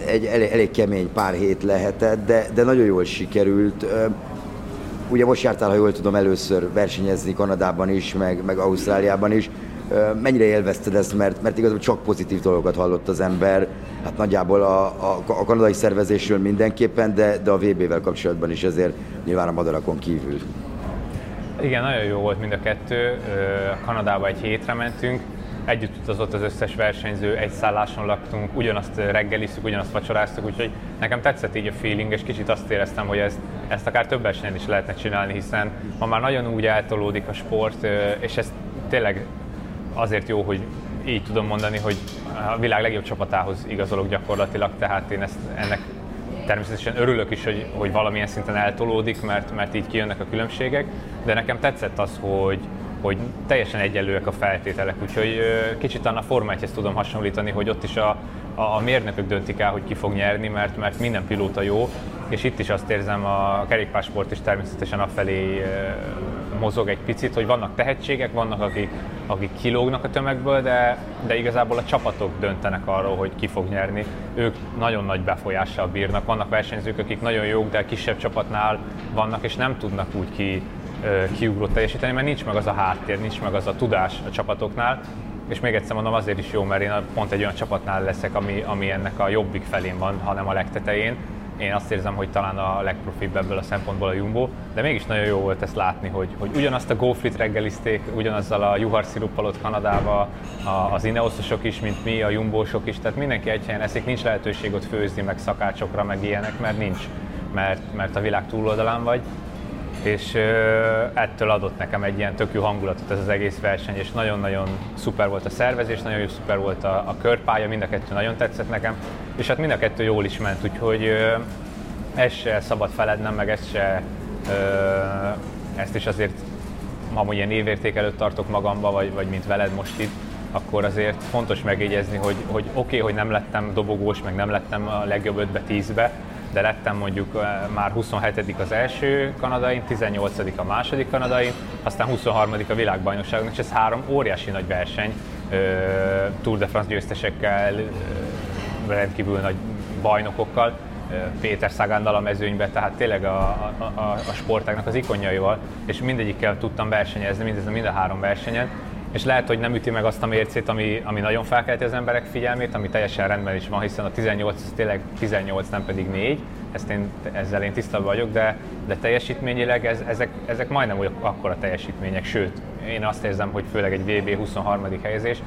egy elég, elég kemény pár hét lehetett, de, de nagyon jól sikerült. Ugye most jártál, ha jól tudom, először versenyezni Kanadában is, meg, meg Ausztráliában is. Mennyire élvezted ezt, mert, mert igazából csak pozitív dolgokat hallott az ember, hát nagyjából a, a, a kanadai szervezésről mindenképpen, de, de a VB-vel kapcsolatban is azért nyilván a madarakon kívül. Igen, nagyon jó volt mind a kettő. Kanadába egy hétre mentünk, együtt utazott az összes versenyző, egy szálláson laktunk, ugyanazt reggeliztük, ugyanazt vacsoráztuk, úgyhogy nekem tetszett így a feeling, és kicsit azt éreztem, hogy ezt, ezt akár több versenyen is lehetne csinálni, hiszen ma már nagyon úgy eltolódik a sport, és ez tényleg azért jó, hogy így tudom mondani, hogy a világ legjobb csapatához igazolok gyakorlatilag, tehát én ezt, ennek természetesen örülök is, hogy, hogy valamilyen szinten eltolódik, mert, mert így kijönnek a különbségek, de nekem tetszett az, hogy, hogy teljesen egyenlőek a feltételek, úgyhogy kicsit a Forma 1 tudom hasonlítani, hogy ott is a, a, a mérnökök döntik el, hogy ki fog nyerni, mert, mert minden pilóta jó, és itt is azt érzem, a kerékpársport is természetesen afelé mozog egy picit, hogy vannak tehetségek, vannak akik, akik kilógnak a tömegből, de, de igazából a csapatok döntenek arról, hogy ki fog nyerni. Ők nagyon nagy befolyással bírnak. Vannak versenyzők, akik nagyon jók, de kisebb csapatnál vannak, és nem tudnak úgy ki, kiugrót teljesíteni, mert nincs meg az a háttér, nincs meg az a tudás a csapatoknál. És még egyszer mondom, azért is jó, mert én pont egy olyan csapatnál leszek, ami, ami ennek a jobbik felén van, hanem a legtetején én azt érzem, hogy talán a legprofibb ebből a szempontból a Jumbo, de mégis nagyon jó volt ezt látni, hogy, hogy ugyanazt a GoFit reggelizték, ugyanazzal a juharsziruppal ott Kanadába, a, az Ineososok is, mint mi, a Jumbósok is, tehát mindenki egy helyen eszik, nincs lehetőség ott főzni, meg szakácsokra, meg ilyenek, mert nincs, mert, mert a világ túloldalán vagy, és ettől adott nekem egy ilyen tök jó hangulatot ez az egész verseny, és nagyon-nagyon szuper volt a szervezés, nagyon jó szuper volt a, a körpálya, mind a kettő nagyon tetszett nekem, és hát mind a kettő jól is ment, úgyhogy ez se szabad felednem, meg ezt se, ezt is azért, ha ilyen évérték előtt tartok magamba, vagy, vagy mint veled most itt, akkor azért fontos megjegyezni, hogy, hogy oké, okay, hogy nem lettem dobogós, meg nem lettem a legjobb 5-be, 10-be, de lettem mondjuk már 27 az első kanadain, 18 a második kanadain, aztán 23 a világbajnokságon, és ez három óriási nagy verseny, Tour de France győztesekkel, rendkívül nagy bajnokokkal, Péter Szagándal a mezőnybe, tehát tényleg a, a, a, a sportágnak az ikonjaival, és mindegyikkel tudtam versenyezni, mindezen mind a három versenyen, és lehet, hogy nem üti meg azt a mércét, ami, ami nagyon felkelti az emberek figyelmét, ami teljesen rendben is van, hiszen a 18 az tényleg 18, nem pedig 4, ezt én, ezzel én tisztában vagyok, de, de teljesítményileg ez, ezek, ezek majdnem akkora teljesítmények, sőt, én azt érzem, hogy főleg egy VB 23. helyezés,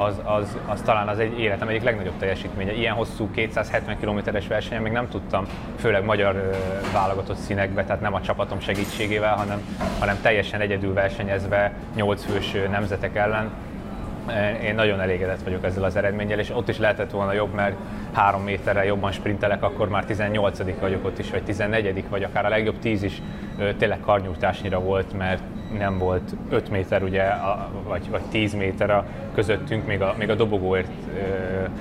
az, az, az talán az egy életem egyik legnagyobb teljesítménye. Ilyen hosszú 270 kilométeres versenyen még nem tudtam, főleg magyar válogatott színekbe, tehát nem a csapatom segítségével, hanem, hanem teljesen egyedül versenyezve 8 fős nemzetek ellen. Én nagyon elégedett vagyok ezzel az eredménnyel, és ott is lehetett volna jobb, mert három méterrel jobban sprintelek, akkor már 18 vagyok ott is, vagy 14 vagy akár a legjobb 10 is tényleg karnyújtásnyira volt, mert nem volt 5 méter ugye, vagy, vagy 10 méter a közöttünk, még a, még a dobogóért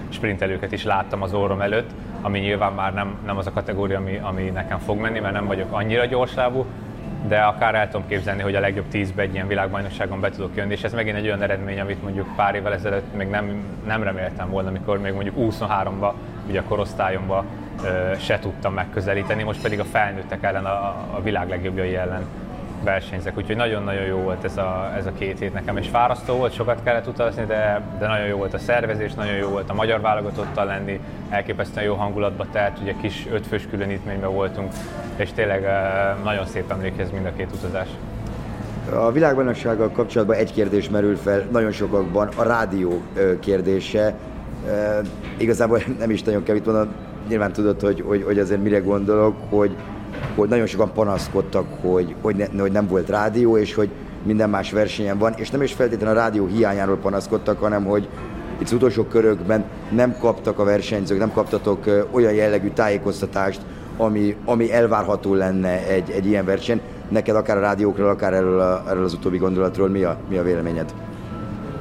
sprintelőket is láttam az orrom előtt, ami nyilván már nem, nem az a kategória, ami, ami nekem fog menni, mert nem vagyok annyira gyorslábú, de akár el tudom képzelni, hogy a legjobb 10-be egy ilyen világbajnokságon be tudok jönni, és ez megint egy olyan eredmény, amit mondjuk pár évvel ezelőtt még nem, nem reméltem volna, amikor még mondjuk 23-ba, ugye a korosztályomban se tudtam megközelíteni, most pedig a felnőttek ellen, a, a világ legjobbjai ellen versenyzek, úgyhogy nagyon-nagyon jó volt ez a, ez a két hét nekem, és fárasztó volt, sokat kellett utazni, de, de nagyon jó volt a szervezés, nagyon jó volt a magyar válogatottal lenni, elképesztően jó hangulatba telt, ugye kis ötfős különítményben voltunk, és tényleg nagyon szép emlékez mind a két utazás. A világbajnoksággal kapcsolatban egy kérdés merül fel nagyon sokakban, a rádió kérdése. Igazából nem is nagyon kell itt mondanom, nyilván tudod, hogy, hogy, hogy azért mire gondolok, hogy, hogy nagyon sokan panaszkodtak, hogy, hogy, ne, hogy nem volt rádió, és hogy minden más versenyen van, és nem is feltétlenül a rádió hiányáról panaszkodtak, hanem hogy itt az utolsó körökben nem kaptak a versenyzők, nem kaptatok olyan jellegű tájékoztatást, ami, ami elvárható lenne egy, egy ilyen verseny. Neked akár a rádiókról, akár erről, a, erről az utóbbi gondolatról mi a, mi a véleményed?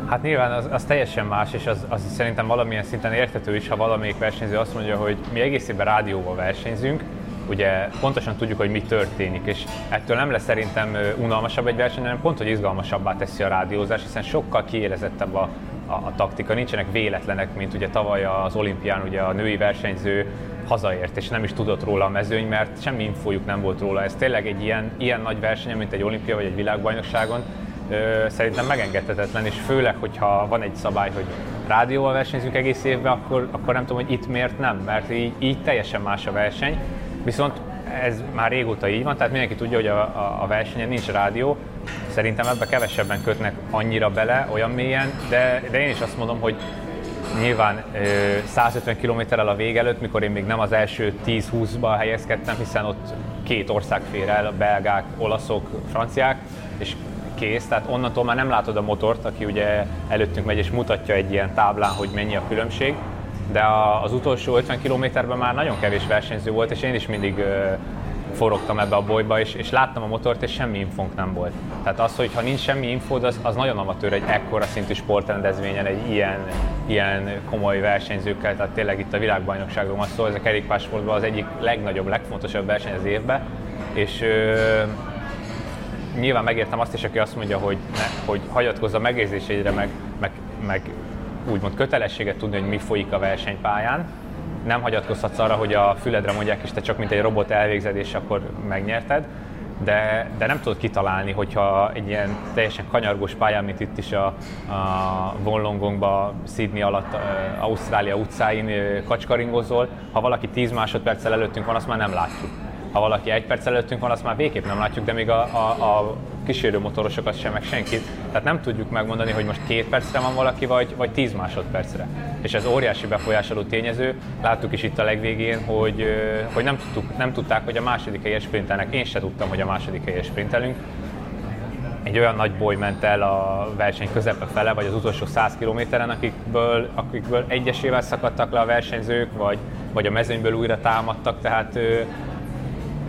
Hát nyilván az, az teljesen más, és az, az szerintem valamilyen szinten értető is, ha valamelyik versenyző azt mondja, hogy mi egész évben rádióval versenyzünk, ugye pontosan tudjuk, hogy mi történik, és ettől nem lesz szerintem unalmasabb egy verseny, hanem pont, hogy izgalmasabbá teszi a rádiózás, hiszen sokkal kiélezettebb a, a, a taktika, nincsenek véletlenek, mint ugye tavaly az olimpián ugye a női versenyző hazaért, és nem is tudott róla a mezőny, mert semmi infójuk nem volt róla. Ez tényleg egy ilyen, ilyen nagy verseny, mint egy olimpia vagy egy világbajnokságon, szerintem megengedhetetlen, és főleg, hogyha van egy szabály, hogy rádióval versenyzünk egész évben, akkor, akkor nem tudom, hogy itt miért nem, mert így, így teljesen más a verseny. Viszont ez már régóta így van, tehát mindenki tudja, hogy a, a, a versenyen nincs rádió. Szerintem ebbe kevesebben kötnek annyira bele, olyan mélyen, de, de én is azt mondom, hogy nyilván 150 km-rel a vég előtt, mikor én még nem az első 10-20-ba helyezkedtem, hiszen ott két ország fér el, belgák, olaszok, franciák, és kész, tehát onnantól már nem látod a motort, aki ugye előttünk megy és mutatja egy ilyen táblán, hogy mennyi a különbség, de az utolsó 50 kilométerben már nagyon kevés versenyző volt, és én is mindig forogtam ebbe a bolyba, és, és láttam a motort, és semmi infónk nem volt. Tehát az, hogy ha nincs semmi infód, az, az nagyon amatőr egy ekkora szintű sportrendezvényen, egy ilyen, ilyen komoly versenyzőkkel, tehát tényleg itt a világbajnokságról van szó, ez a kerékpársportban az egyik legnagyobb, legfontosabb verseny az évben, és ö, nyilván megértem azt is, aki azt mondja, hogy, ne, hogy hagyatkozz a megérzéseidre, meg, meg, meg úgymond kötelességet tudni, hogy mi folyik a versenypályán. Nem hagyatkozhatsz arra, hogy a füledre mondják, és te csak mint egy robot elvégzed, és akkor megnyerted. De, de nem tudod kitalálni, hogyha egy ilyen teljesen kanyargós pályán, mint itt is a, a Vonlongongba, Sydney alatt, Ausztrália utcáin kacskaringozol, ha valaki 10 másodperccel előttünk van, azt már nem látjuk ha valaki egy perc előttünk van, azt már végképp nem látjuk, de még a, a, a kísérő motorosokat sem, meg senkit. Tehát nem tudjuk megmondani, hogy most két percre van valaki, vagy, vagy tíz másodpercre. És ez óriási befolyásoló tényező. Láttuk is itt a legvégén, hogy, hogy nem, tudtuk, nem tudták, hogy a második helyes sprintelnek. Én se tudtam, hogy a második helyes sprintelünk. Egy olyan nagy boly ment el a verseny közepe fele, vagy az utolsó 100 kilométeren, akikből, akikből egyesével szakadtak le a versenyzők, vagy, vagy a mezőnyből újra támadtak, tehát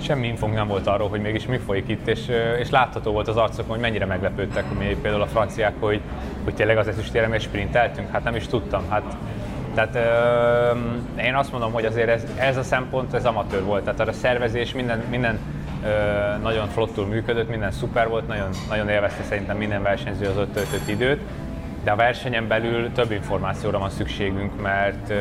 semmi infónk nem volt arról, hogy mégis mi folyik itt, és, és látható volt az arcokon, hogy mennyire meglepődtek, mi például a franciák, hogy, hogy tényleg az ezüstérem sprinteltünk, hát nem is tudtam. Hát, tehát ö, én azt mondom, hogy azért ez, ez a szempont, ez amatőr volt, tehát a szervezés minden, minden ö, nagyon flottul működött, minden szuper volt, nagyon, nagyon élvezte szerintem minden versenyző az ott töltött időt, de a versenyen belül több információra van szükségünk, mert ö,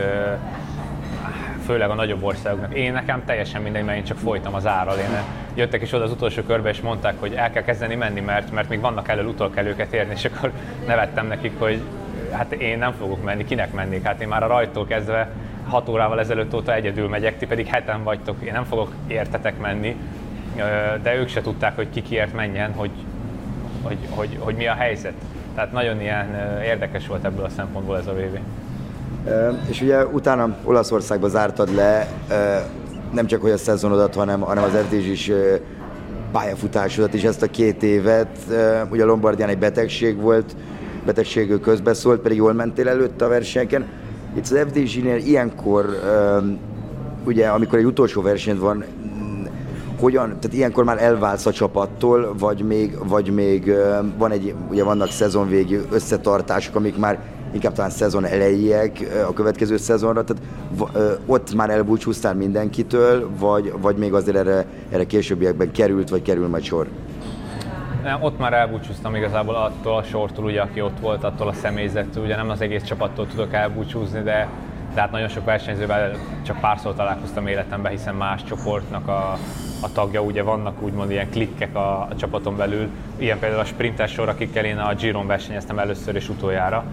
főleg a nagyobb országoknak. Én nekem teljesen mindegy, mert én csak folytam az árral. Én jöttek is oda az utolsó körbe, és mondták, hogy el kell kezdeni menni, mert, mert még vannak elől, utol kell őket érni, és akkor nevettem nekik, hogy hát én nem fogok menni, kinek mennék? Hát én már a rajtól kezdve hat órával ezelőtt óta egyedül megyek, ti pedig heten vagytok, én nem fogok értetek menni, de ők se tudták, hogy ki kiért menjen, hogy, hogy, hogy, hogy mi a helyzet. Tehát nagyon ilyen érdekes volt ebből a szempontból ez a VV. És ugye utána Olaszországba zártad le nem csak hogy a szezonodat, hanem, hanem az FDZ-s pályafutásodat is ezt a két évet. Ugye a Lombardián egy betegség volt, betegség közbeszólt, pedig jól mentél előtt a versenyeken. Itt az FDZ-nél ilyenkor, ugye amikor egy utolsó versenyt van, hogyan, tehát ilyenkor már elválsz a csapattól, vagy még, vagy még van egy, ugye vannak szezonvégi összetartások, amik már inkább talán szezon elejéek a következő szezonra, tehát ott már elbúcsúztál mindenkitől, vagy, vagy még azért erre, erre későbbiekben került, vagy kerül majd sor? Nem, ott már elbúcsúztam igazából attól a sortól, ugye, aki ott volt, attól a személyzettől, ugye nem az egész csapattól tudok elbúcsúzni, de tehát nagyon sok versenyzővel csak párszor találkoztam életemben, hiszen más csoportnak a, a tagja, ugye vannak úgymond ilyen klikkek a, a csapaton belül, ilyen például a sprintes sor, akikkel én a Giron versenyeztem először és utoljára,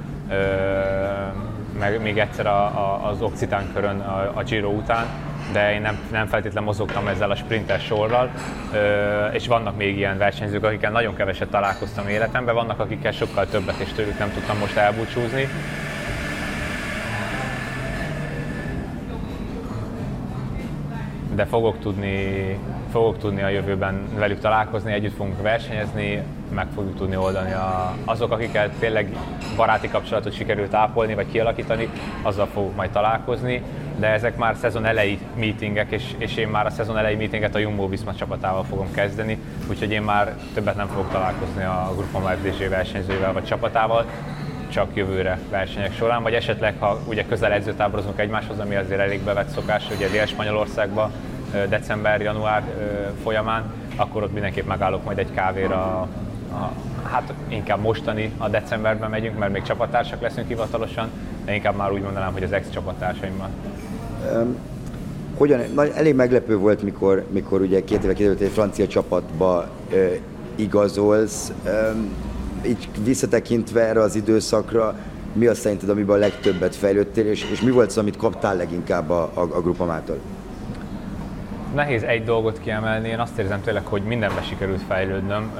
meg még egyszer a, a, az Occitán körön a, a Giro után, de én nem, nem feltétlenül mozogtam ezzel a sprinter sorral, ö, és vannak még ilyen versenyzők, akikkel nagyon keveset találkoztam életemben, vannak akikkel sokkal többet, és tőlük nem tudtam most elbúcsúzni. de fogok tudni, fogok tudni a jövőben velük találkozni, együtt fogunk versenyezni, meg fogjuk tudni oldani a, azok, akikkel tényleg baráti kapcsolatot sikerült ápolni vagy kialakítani, azzal fogok majd találkozni, de ezek már szezon elejé meetingek, és, és én már a szezon elejé meetinget a Jumbo Visma csapatával fogom kezdeni, úgyhogy én már többet nem fogok találkozni a Grupama FDG versenyzővel vagy csapatával, csak jövőre versenyek során, vagy esetleg, ha ugye közel edzőtáborozunk egymáshoz, ami azért elég bevett szokás, ugye Dél-Spanyolországban december-január folyamán, akkor ott mindenképp megállok majd egy kávéra a, hát inkább mostani a decemberben megyünk, mert még csapattársak leszünk hivatalosan, de inkább már úgy mondanám, hogy az ex-csapattársaimmal. Um, hogyan, nagy, elég meglepő volt, mikor, mikor ugye két éve kiderült, egy francia csapatba uh, igazolsz. Um, így visszatekintve erre az időszakra, mi az szerinted, amiben a legtöbbet fejlődtél, és, és mi volt az, amit kaptál leginkább a, a, a grupamától? Nehéz egy dolgot kiemelni, én azt érzem tényleg, hogy mindenbe sikerült fejlődnöm,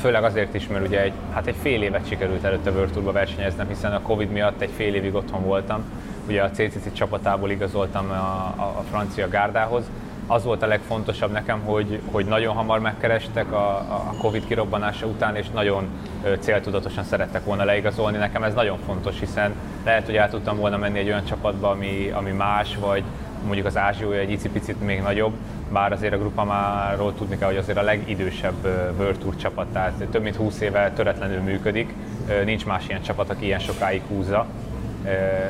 főleg azért is, mert ugye egy, hát egy fél évet sikerült előtte World Tourba versenyeznem, hiszen a Covid miatt egy fél évig otthon voltam, ugye a CCC csapatából igazoltam a, a, a francia gárdához, az volt a legfontosabb nekem, hogy, hogy nagyon hamar megkerestek a, a Covid kirobbanása után, és nagyon céltudatosan szerettek volna leigazolni. Nekem ez nagyon fontos, hiszen lehet, hogy el tudtam volna menni egy olyan csapatba, ami, ami más, vagy mondjuk az Ázsiója egy icipicit még nagyobb, bár azért a Grupamáról tudni kell, hogy azért a legidősebb World Tour csapat, tehát több mint 20 éve töretlenül működik, nincs más ilyen csapat, aki ilyen sokáig húzza,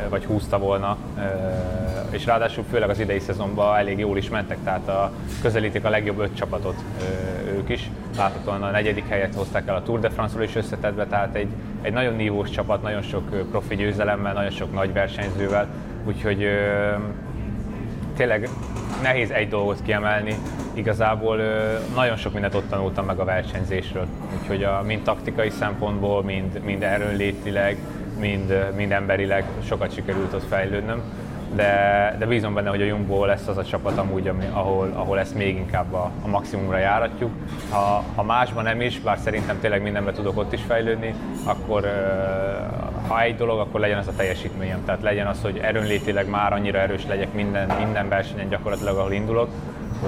vagy húzta volna, és ráadásul főleg az idei szezonban elég jól is mentek, tehát a, közelítik a legjobb öt csapatot ők is. Láthatóan a negyedik helyet hozták el a Tour de France-ról is összetetve, tehát egy, egy nagyon nívós csapat, nagyon sok profi győzelemmel, nagyon sok nagy versenyzővel, úgyhogy tényleg nehéz egy dolgot kiemelni, igazából nagyon sok mindent ott tanultam meg a versenyzésről, úgyhogy a, mind taktikai szempontból, mind, mind erőnlétileg, mind, mind emberileg sokat sikerült ott fejlődnöm, de, de bízom benne, hogy a Jumbo lesz az a csapat amúgy, ami, ahol, ahol ezt még inkább a, a maximumra járatjuk. Ha, ha másban nem is, bár szerintem tényleg mindenben tudok ott is fejlődni, akkor ha egy dolog, akkor legyen az a teljesítményem. Tehát legyen az, hogy erőnlétileg már annyira erős legyek minden, minden versenyen gyakorlatilag, ahol indulok,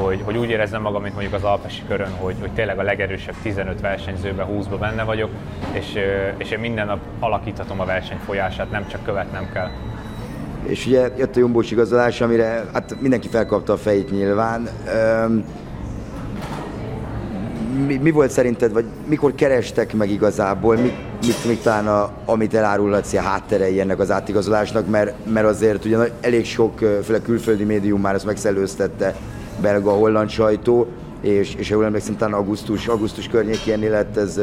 hogy, hogy úgy érezzem magam, mint mondjuk az Alpesi körön, hogy, hogy tényleg a legerősebb 15 versenyzőben 20-ban benne vagyok, és, és én minden nap alakíthatom a verseny folyását, nem csak követnem kell. És ugye jött a Jumbós igazolás, amire hát mindenki felkapta a fejét nyilván. Mi, mi volt szerinted, vagy mikor kerestek meg igazából, mi, mit, mit talán a, amit elárulhatsz a hátterei ennek az átigazolásnak, mert, mert azért ugye elég sok, főleg külföldi médium már ezt megszellőztette, belga, holland sajtó, és, és jól emlékszem, talán augusztus, augusztus környékén lett ez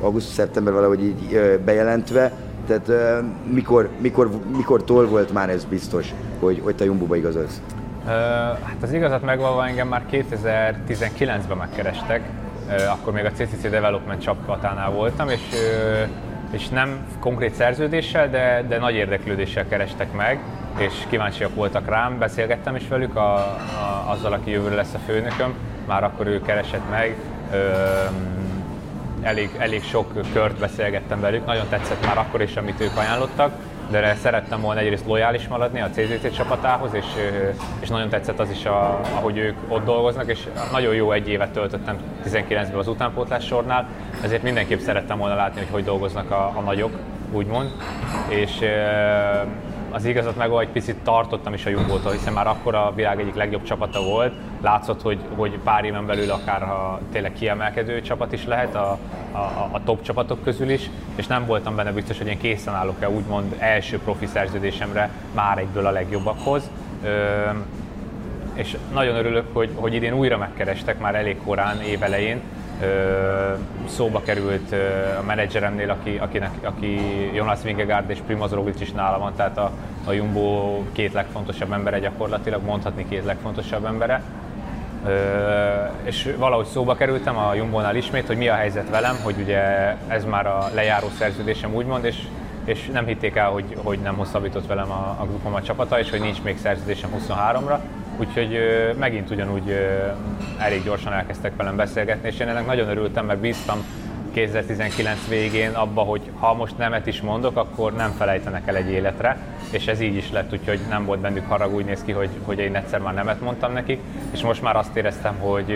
augusztus-szeptember valahogy így bejelentve. Tehát mikor, mikor, mikor tol volt már ez biztos, hogy, hogy te Jumbo-ba igazolsz? Hát az igazat megvalva engem már 2019-ben megkerestek, akkor még a CCC Development csapatánál voltam, és, és nem konkrét szerződéssel, de, de nagy érdeklődéssel kerestek meg, és kíváncsiak voltak rám, beszélgettem is velük a, a, azzal, aki jövőre lesz a főnököm, már akkor ő keresett meg, elég, elég sok kört beszélgettem velük, nagyon tetszett már akkor is, amit ők ajánlottak, de szerettem volna egyrészt lojális maradni a CZC csapatához, és, és nagyon tetszett az is, a, ahogy ők ott dolgoznak, és nagyon jó egy évet töltöttem 19-ben az utánpótlás sornál, ezért mindenképp szerettem volna látni, hogy hogy dolgoznak a, a nagyok, úgymond. És az igazat meg egy picit tartottam is a Jumbo-tól, hiszen már akkor a világ egyik legjobb csapata volt. Látszott, hogy, hogy pár éven belül akár ha tényleg kiemelkedő csapat is lehet a, a, a top csapatok közül is, és nem voltam benne biztos, hogy én készen állok-e úgymond első profi szerződésemre már egyből a legjobbakhoz. Ö, és nagyon örülök, hogy, hogy idén újra megkerestek már elég korán, évelején, szóba került a menedzseremnél, aki, akinek, aki Jonas Vingegaard és Primoz Roglic is nála van, tehát a, a Jumbo két legfontosabb embere gyakorlatilag, mondhatni két legfontosabb embere. és valahogy szóba kerültem a Jumbo-nál ismét, hogy mi a helyzet velem, hogy ugye ez már a lejáró szerződésem úgymond, és, és nem hitték el, hogy, hogy nem hosszabbított velem a, a grupom a csapata, és hogy nincs még szerződésem 23-ra, Úgyhogy megint ugyanúgy elég gyorsan elkezdtek velem beszélgetni, és én ennek nagyon örültem, mert bíztam 2019 végén abba, hogy ha most nemet is mondok, akkor nem felejtenek el egy életre, és ez így is lett, úgyhogy nem volt bennük harag, úgy néz ki, hogy, hogy én egyszer már nemet mondtam nekik, és most már azt éreztem, hogy,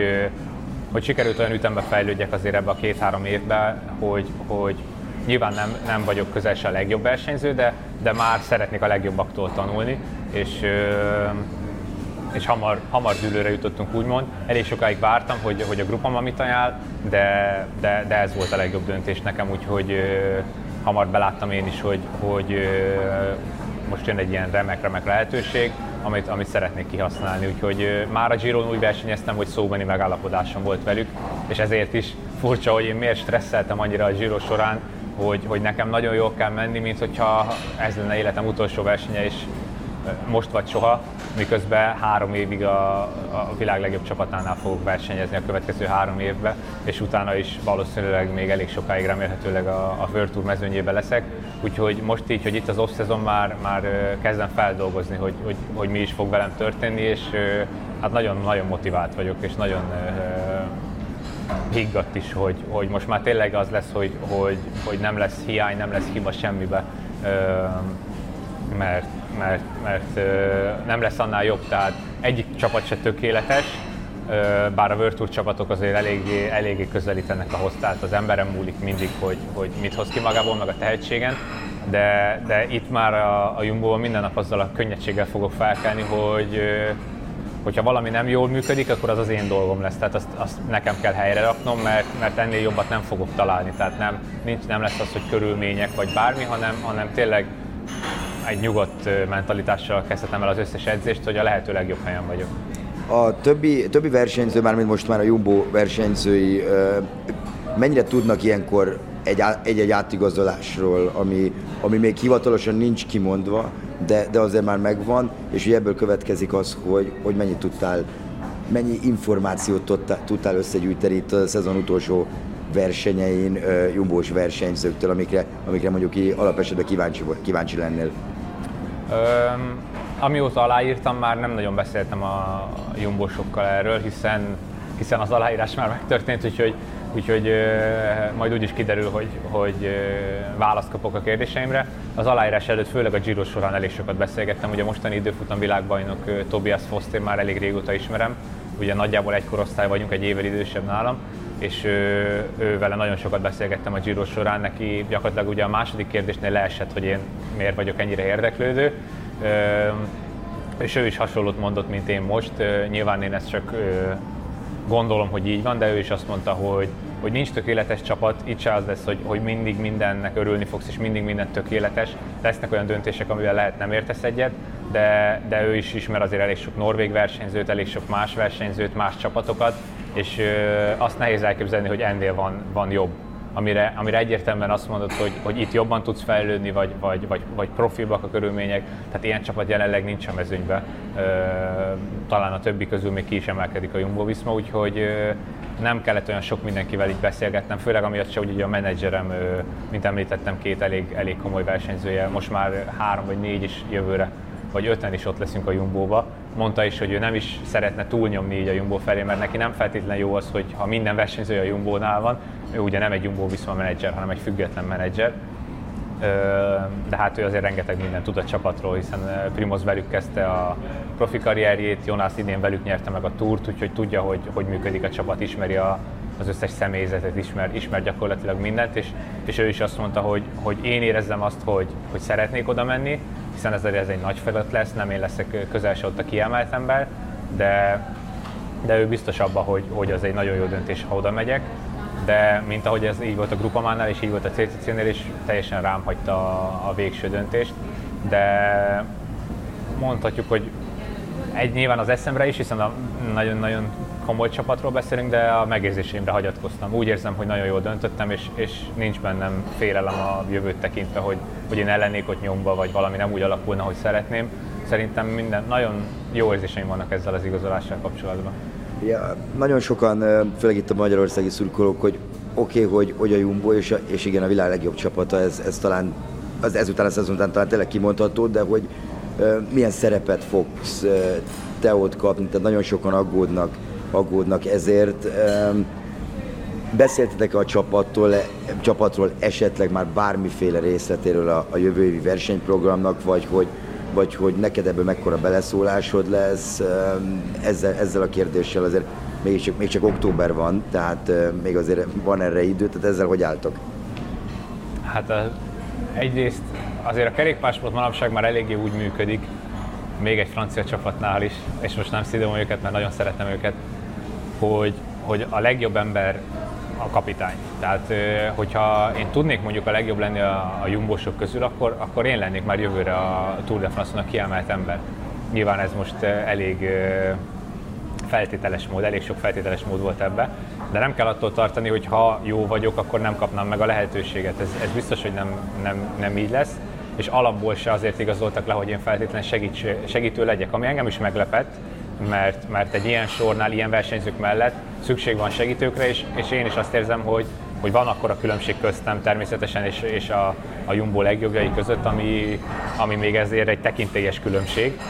hogy sikerült olyan ütembe fejlődjek azért ebbe a két-három évben, hogy, hogy nyilván nem, nem vagyok közel a legjobb versenyző, de, de már szeretnék a legjobbaktól tanulni, és és hamar, hamar dűlőre jutottunk úgymond. Elég sokáig vártam, hogy, hogy a grupam amit ajánl, de, de, de ez volt a legjobb döntés nekem, úgyhogy hamar beláttam én is, hogy, hogy most jön egy ilyen remek-remek lehetőség, amit, amit szeretnék kihasználni. Úgyhogy már a Giron úgy versenyeztem, hogy szóbeni megállapodásom volt velük, és ezért is furcsa, hogy én miért stresszeltem annyira a Giro során, hogy, hogy nekem nagyon jól kell menni, mint hogyha ez lenne életem utolsó versenye, és most vagy soha, miközben három évig a, a világ legjobb csapatánál fogok versenyezni a következő három évben, és utána is valószínűleg még elég sokáig remélhetőleg a, a World Tour mezőnyében leszek. Úgyhogy most így, hogy itt az off-szezon már, már kezdem feldolgozni, hogy, hogy, hogy mi is fog velem történni, és hát nagyon-nagyon motivált vagyok, és nagyon higgadt is, hogy, hogy most már tényleg az lesz, hogy, hogy, hogy nem lesz hiány, nem lesz hiba semmibe, mert mert, mert nem lesz annál jobb, tehát egyik csapat se tökéletes, bár a World Tour csapatok azért eléggé, eléggé közelítenek ahhoz, tehát az emberem múlik mindig, hogy, hogy mit hoz ki magából, meg a tehetségen, de, de itt már a, a Jumbo minden nap azzal a könnyedséggel fogok felkelni, hogy hogyha valami nem jól működik, akkor az az én dolgom lesz, tehát azt, azt nekem kell helyre raknom, mert, mert ennél jobbat nem fogok találni, tehát nem, nincs, nem lesz az, hogy körülmények vagy bármi, hanem, hanem tényleg egy nyugodt mentalitással kezdhetem el az összes edzést, hogy a lehető legjobb helyen vagyok. A többi, többi versenyző, már mint most már a Jumbo versenyzői, mennyire tudnak ilyenkor egy-egy átigazolásról, ami, ami még hivatalosan nincs kimondva, de, de azért már megvan, és hogy ebből következik az, hogy, hogy mennyit tudtál, mennyi információt tudtál, összegyűjteni itt a szezon utolsó versenyein, jumbós versenyzőktől, amikre, amikre mondjuk alapesetben kíváncsi, kíváncsi lennél. Öm, amióta aláírtam, már nem nagyon beszéltem a jumbósokkal erről, hiszen, hiszen az aláírás már megtörtént, úgyhogy, úgyhogy majd úgy is kiderül, hogy, hogy választ kapok a kérdéseimre. Az aláírás előtt főleg a Giro során elég sokat beszélgettem, ugye a mostani időfutam világbajnok Tobias Foster már elég régóta ismerem, ugye nagyjából egy korosztály vagyunk, egy évvel idősebb nálam, és ő, ő vele nagyon sokat beszélgettem a Giro során, neki gyakorlatilag ugye a második kérdésnél leesett, hogy én miért vagyok ennyire érdeklődő, és ő is hasonlót mondott, mint én most. Nyilván én ezt csak gondolom, hogy így van, de ő is azt mondta, hogy, hogy nincs tökéletes csapat, itt se az lesz, hogy, hogy mindig mindennek örülni fogsz, és mindig minden tökéletes. Lesznek olyan döntések, amivel lehet nem értesz egyet, de, de ő is ismer azért elég sok norvég versenyzőt, elég sok más versenyzőt, más csapatokat, és azt nehéz elképzelni, hogy ennél van, van jobb. Amire, amire egyértelműen azt mondod, hogy, hogy itt jobban tudsz fejlődni, vagy, vagy, vagy, vagy profilbak a körülmények, tehát ilyen csapat jelenleg nincs a mezőnyben. Talán a többi közül még ki is emelkedik a Jumbo Visma, úgyhogy nem kellett olyan sok mindenkivel így beszélgetnem, főleg amiatt se, hogy ugye a menedzserem, mint említettem, két elég, elég komoly versenyzője, most már három vagy négy is jövőre vagy öten is ott leszünk a Jumbo-ba. Mondta is, hogy ő nem is szeretne túlnyomni így a Jumbo felé, mert neki nem feltétlenül jó az, hogy ha minden versenyző a Jumbo-nál van, ő ugye nem egy Jumbo Visma menedzser, hanem egy független menedzser. De hát ő azért rengeteg mindent tud a csapatról, hiszen Primoz velük kezdte a profi karrierjét, Jonas idén velük nyerte meg a túrt, úgyhogy tudja, hogy, hogy működik a csapat, ismeri a, az összes személyzetet, ismer, ismer gyakorlatilag mindent, és, és ő is azt mondta, hogy, hogy én érezzem azt, hogy, hogy szeretnék oda menni, hiszen ez, ez egy nagy feladat lesz, nem én leszek közel ott a kiemelt ember, de, de ő biztos abban, hogy, hogy az egy nagyon jó döntés, ha oda megyek, de mint ahogy ez így volt a Grupamánál és így volt a CCC-nél is, teljesen rám hagyta a, a végső döntést, de mondhatjuk, hogy egy nyilván az eszemre is, hiszen a nagyon-nagyon komoly csapatról beszélünk, de a megérzéseimre hagyatkoztam. Úgy érzem, hogy nagyon jól döntöttem, és, és nincs bennem félelem a jövőt tekintve, hogy, hogy én ellennék ott nyomba, vagy valami nem úgy alakulna, hogy szeretném. Szerintem minden, nagyon jó érzéseim vannak ezzel az igazolással kapcsolatban. Ja, nagyon sokan, főleg itt a magyarországi szurkolók, hogy oké, okay, hogy, hogy a Jumbo, és, és igen, a világ legjobb csapata, ez, ez talán az ezután a szezon után talán tényleg kimondható, de hogy milyen szerepet fogsz te ott kapni, tehát nagyon sokan aggódnak, aggódnak ezért. Beszéltetek a csapattól, csapatról esetleg már bármiféle részletéről a, a jövő évi versenyprogramnak, vagy hogy, vagy hogy neked ebből mekkora beleszólásod lesz ezzel, ezzel a kérdéssel azért még csak, még csak október van, tehát még azért van erre idő, tehát ezzel hogy álltok? Hát egyrészt azért a kerékpársport manapság már eléggé úgy működik, még egy francia csapatnál is, és most nem szidom őket, mert nagyon szeretem őket, hogy, hogy a legjobb ember a kapitány. Tehát, hogyha én tudnék mondjuk a legjobb lenni a, a jumbosok közül, akkor, akkor én lennék már jövőre a Tour de France-nak kiemelt ember. Nyilván ez most elég feltételes mód, elég sok feltételes mód volt ebbe, de nem kell attól tartani, hogy ha jó vagyok, akkor nem kapnám meg a lehetőséget. Ez, ez biztos, hogy nem, nem, nem így lesz és alapból se azért igazoltak le, hogy én feltétlenül segítő, segítő legyek, ami engem is meglepett, mert, mert egy ilyen sornál, ilyen versenyzők mellett szükség van segítőkre, és, és én is azt érzem, hogy, hogy van akkor a különbség köztem természetesen és, és a, a Jumbo legjobbjai között, ami, ami még ezért egy tekintélyes különbség,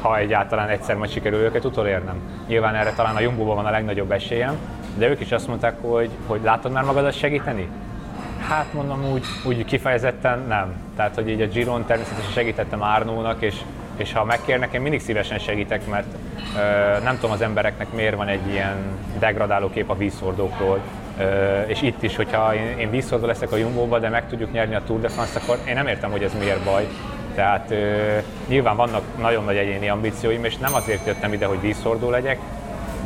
ha egyáltalán egyszer majd sikerül őket utolérnem. Nyilván erre talán a Jumbo van a legnagyobb esélyem, de ők is azt mondták, hogy, hogy látod már magadat segíteni? Hát mondom úgy, úgy kifejezetten nem. Tehát, hogy így a Giron természetesen segítettem Árnónak, és, és ha megkérnek, én mindig szívesen segítek, mert ö, nem tudom az embereknek miért van egy ilyen degradáló kép a vízszordókról. Ö, és itt is, hogyha én, én vízszordó leszek a Jumbo-ba, de meg tudjuk nyerni a Tour de France, akkor én nem értem, hogy ez miért baj. Tehát ö, nyilván vannak nagyon nagy egyéni ambícióim, és nem azért jöttem ide, hogy vízszordó legyek,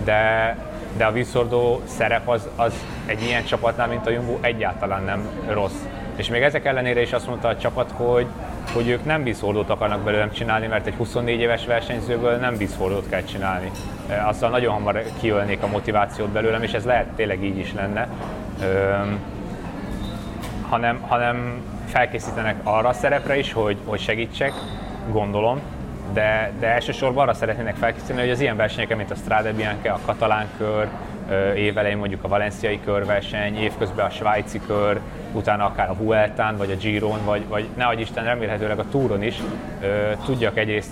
de de a vízszordó szerep az, az egy ilyen csapatnál, mint a Jumbo egyáltalán nem rossz. És még ezek ellenére is azt mondta a csapat, hogy, hogy ők nem vízhordót akarnak belőlem csinálni, mert egy 24 éves versenyzőből nem vízhordót kell csinálni. Azzal nagyon hamar kiölnék a motivációt belőlem, és ez lehet tényleg így is lenne. Üm, hanem, hanem felkészítenek arra a szerepre is, hogy, hogy segítsek, gondolom, de, de elsősorban arra szeretnének felkészíteni, hogy az ilyen versenyeken, mint a Strade Bianche, a katalán kör, évelején mondjuk a valenciai körverseny, évközben a svájci kör, utána akár a Vueltán, vagy a Giron, vagy, vagy nehogy Isten remélhetőleg a Touron is tudjak egyrészt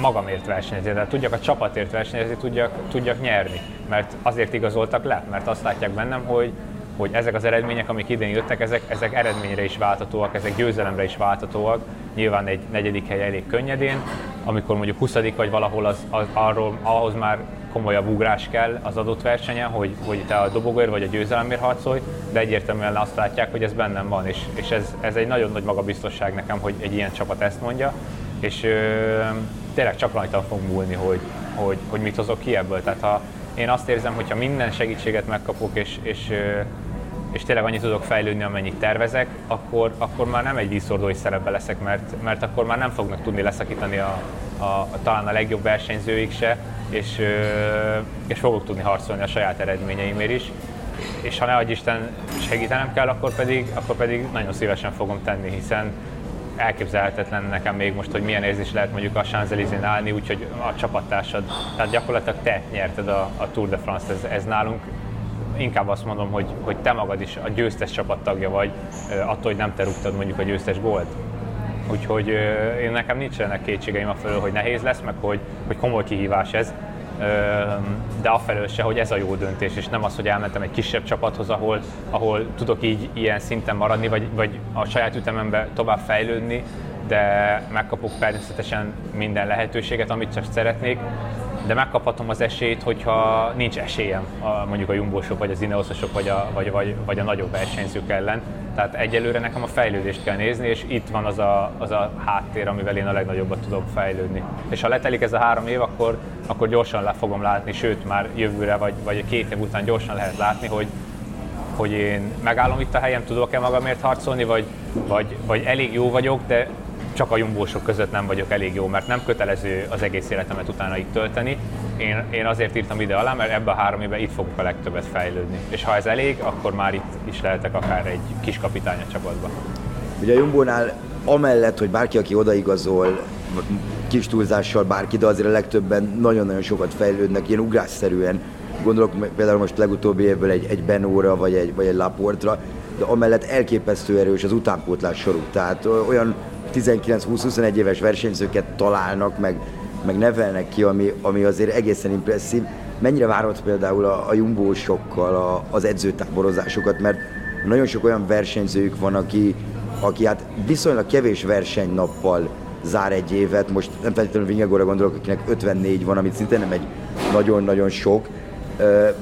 magamért versenyezni, de tudjak a csapatért versenyezni, tudjak, tudjak nyerni. Mert azért igazoltak le, mert azt látják bennem, hogy, hogy ezek az eredmények, amik idén jöttek, ezek, ezek eredményre is váltatóak, ezek győzelemre is váltatóak. Nyilván egy negyedik hely elég könnyedén, amikor mondjuk 20 vagy valahol az, az, arról, ahhoz már komolyabb ugrás kell az adott versenyen, hogy, hogy te a dobogóért vagy a győzelemért harcolj, de egyértelműen azt látják, hogy ez bennem van, és, és ez, ez egy nagyon nagy magabiztosság nekem, hogy egy ilyen csapat ezt mondja, és ö, tényleg csak rajta fog múlni, hogy, hogy, hogy mit hozok ki ebből. Tehát ha én azt érzem, hogy ha minden segítséget megkapok, és, és és tényleg annyit tudok fejlődni, amennyit tervezek, akkor, akkor már nem egy vízszordói szerepbe leszek, mert, mert akkor már nem fognak tudni leszakítani a, a, a, talán a legjobb versenyzőik se, és, és fogok tudni harcolni a saját eredményeimért is. És ha ne Isten segítenem kell, akkor pedig, akkor pedig nagyon szívesen fogom tenni, hiszen elképzelhetetlen nekem még most, hogy milyen érzés lehet mondjuk a champs állni, úgyhogy a csapattársad, tehát gyakorlatilag te nyerted a, a Tour de France, ez, ez nálunk inkább azt mondom, hogy, hogy te magad is a győztes csapattagja vagy, attól, hogy nem te rúgtad mondjuk a győztes gólt. Úgyhogy én nekem nincsenek kétségeim a felől, hogy nehéz lesz, meg hogy, hogy komoly kihívás ez, de afelől se, hogy ez a jó döntés, és nem az, hogy elmentem egy kisebb csapathoz, ahol, ahol tudok így ilyen szinten maradni, vagy, vagy a saját ütemembe tovább fejlődni, de megkapok természetesen minden lehetőséget, amit csak szeretnék, de megkaphatom az esélyt, hogyha nincs esélyem a, mondjuk a jumbósok, vagy az ineoszosok, vagy a, vagy, vagy, vagy a nagyobb versenyzők ellen. Tehát egyelőre nekem a fejlődést kell nézni, és itt van az a, az a háttér, amivel én a legnagyobbat tudom fejlődni. És ha letelik ez a három év, akkor, akkor gyorsan le fogom látni, sőt már jövőre, vagy, vagy két év után gyorsan lehet látni, hogy, hogy én megállom itt a helyem, tudok-e magamért harcolni, vagy, vagy, vagy elég jó vagyok, de csak a jumbósok között nem vagyok elég jó, mert nem kötelező az egész életemet utána itt tölteni. Én, én azért írtam ide alá, mert ebben a három évben itt fogok a legtöbbet fejlődni. És ha ez elég, akkor már itt is lehetek akár egy kis kapitány a csapatban. Ugye a Jumbónál amellett, hogy bárki, aki odaigazol, kis túlzással bárki, de azért a legtöbben nagyon-nagyon sokat fejlődnek, ilyen ugrásszerűen. Gondolok például most legutóbbi évből egy, egy Benóra, vagy egy, vagy egy Laportra, de amellett elképesztő erős az utánpótlás soruk. Tehát olyan 19-20-21 éves versenyzőket találnak, meg, meg nevelnek ki, ami, ami azért egészen impresszív. Mennyire várod például a, a jumbósokkal a, az edzőtáborozásokat, mert nagyon sok olyan versenyzőjük van, aki, aki hát viszonylag kevés versenynappal zár egy évet, most nem feltétlenül Vinyagóra gondolok, akinek 54 van, amit szinte nem egy nagyon-nagyon sok,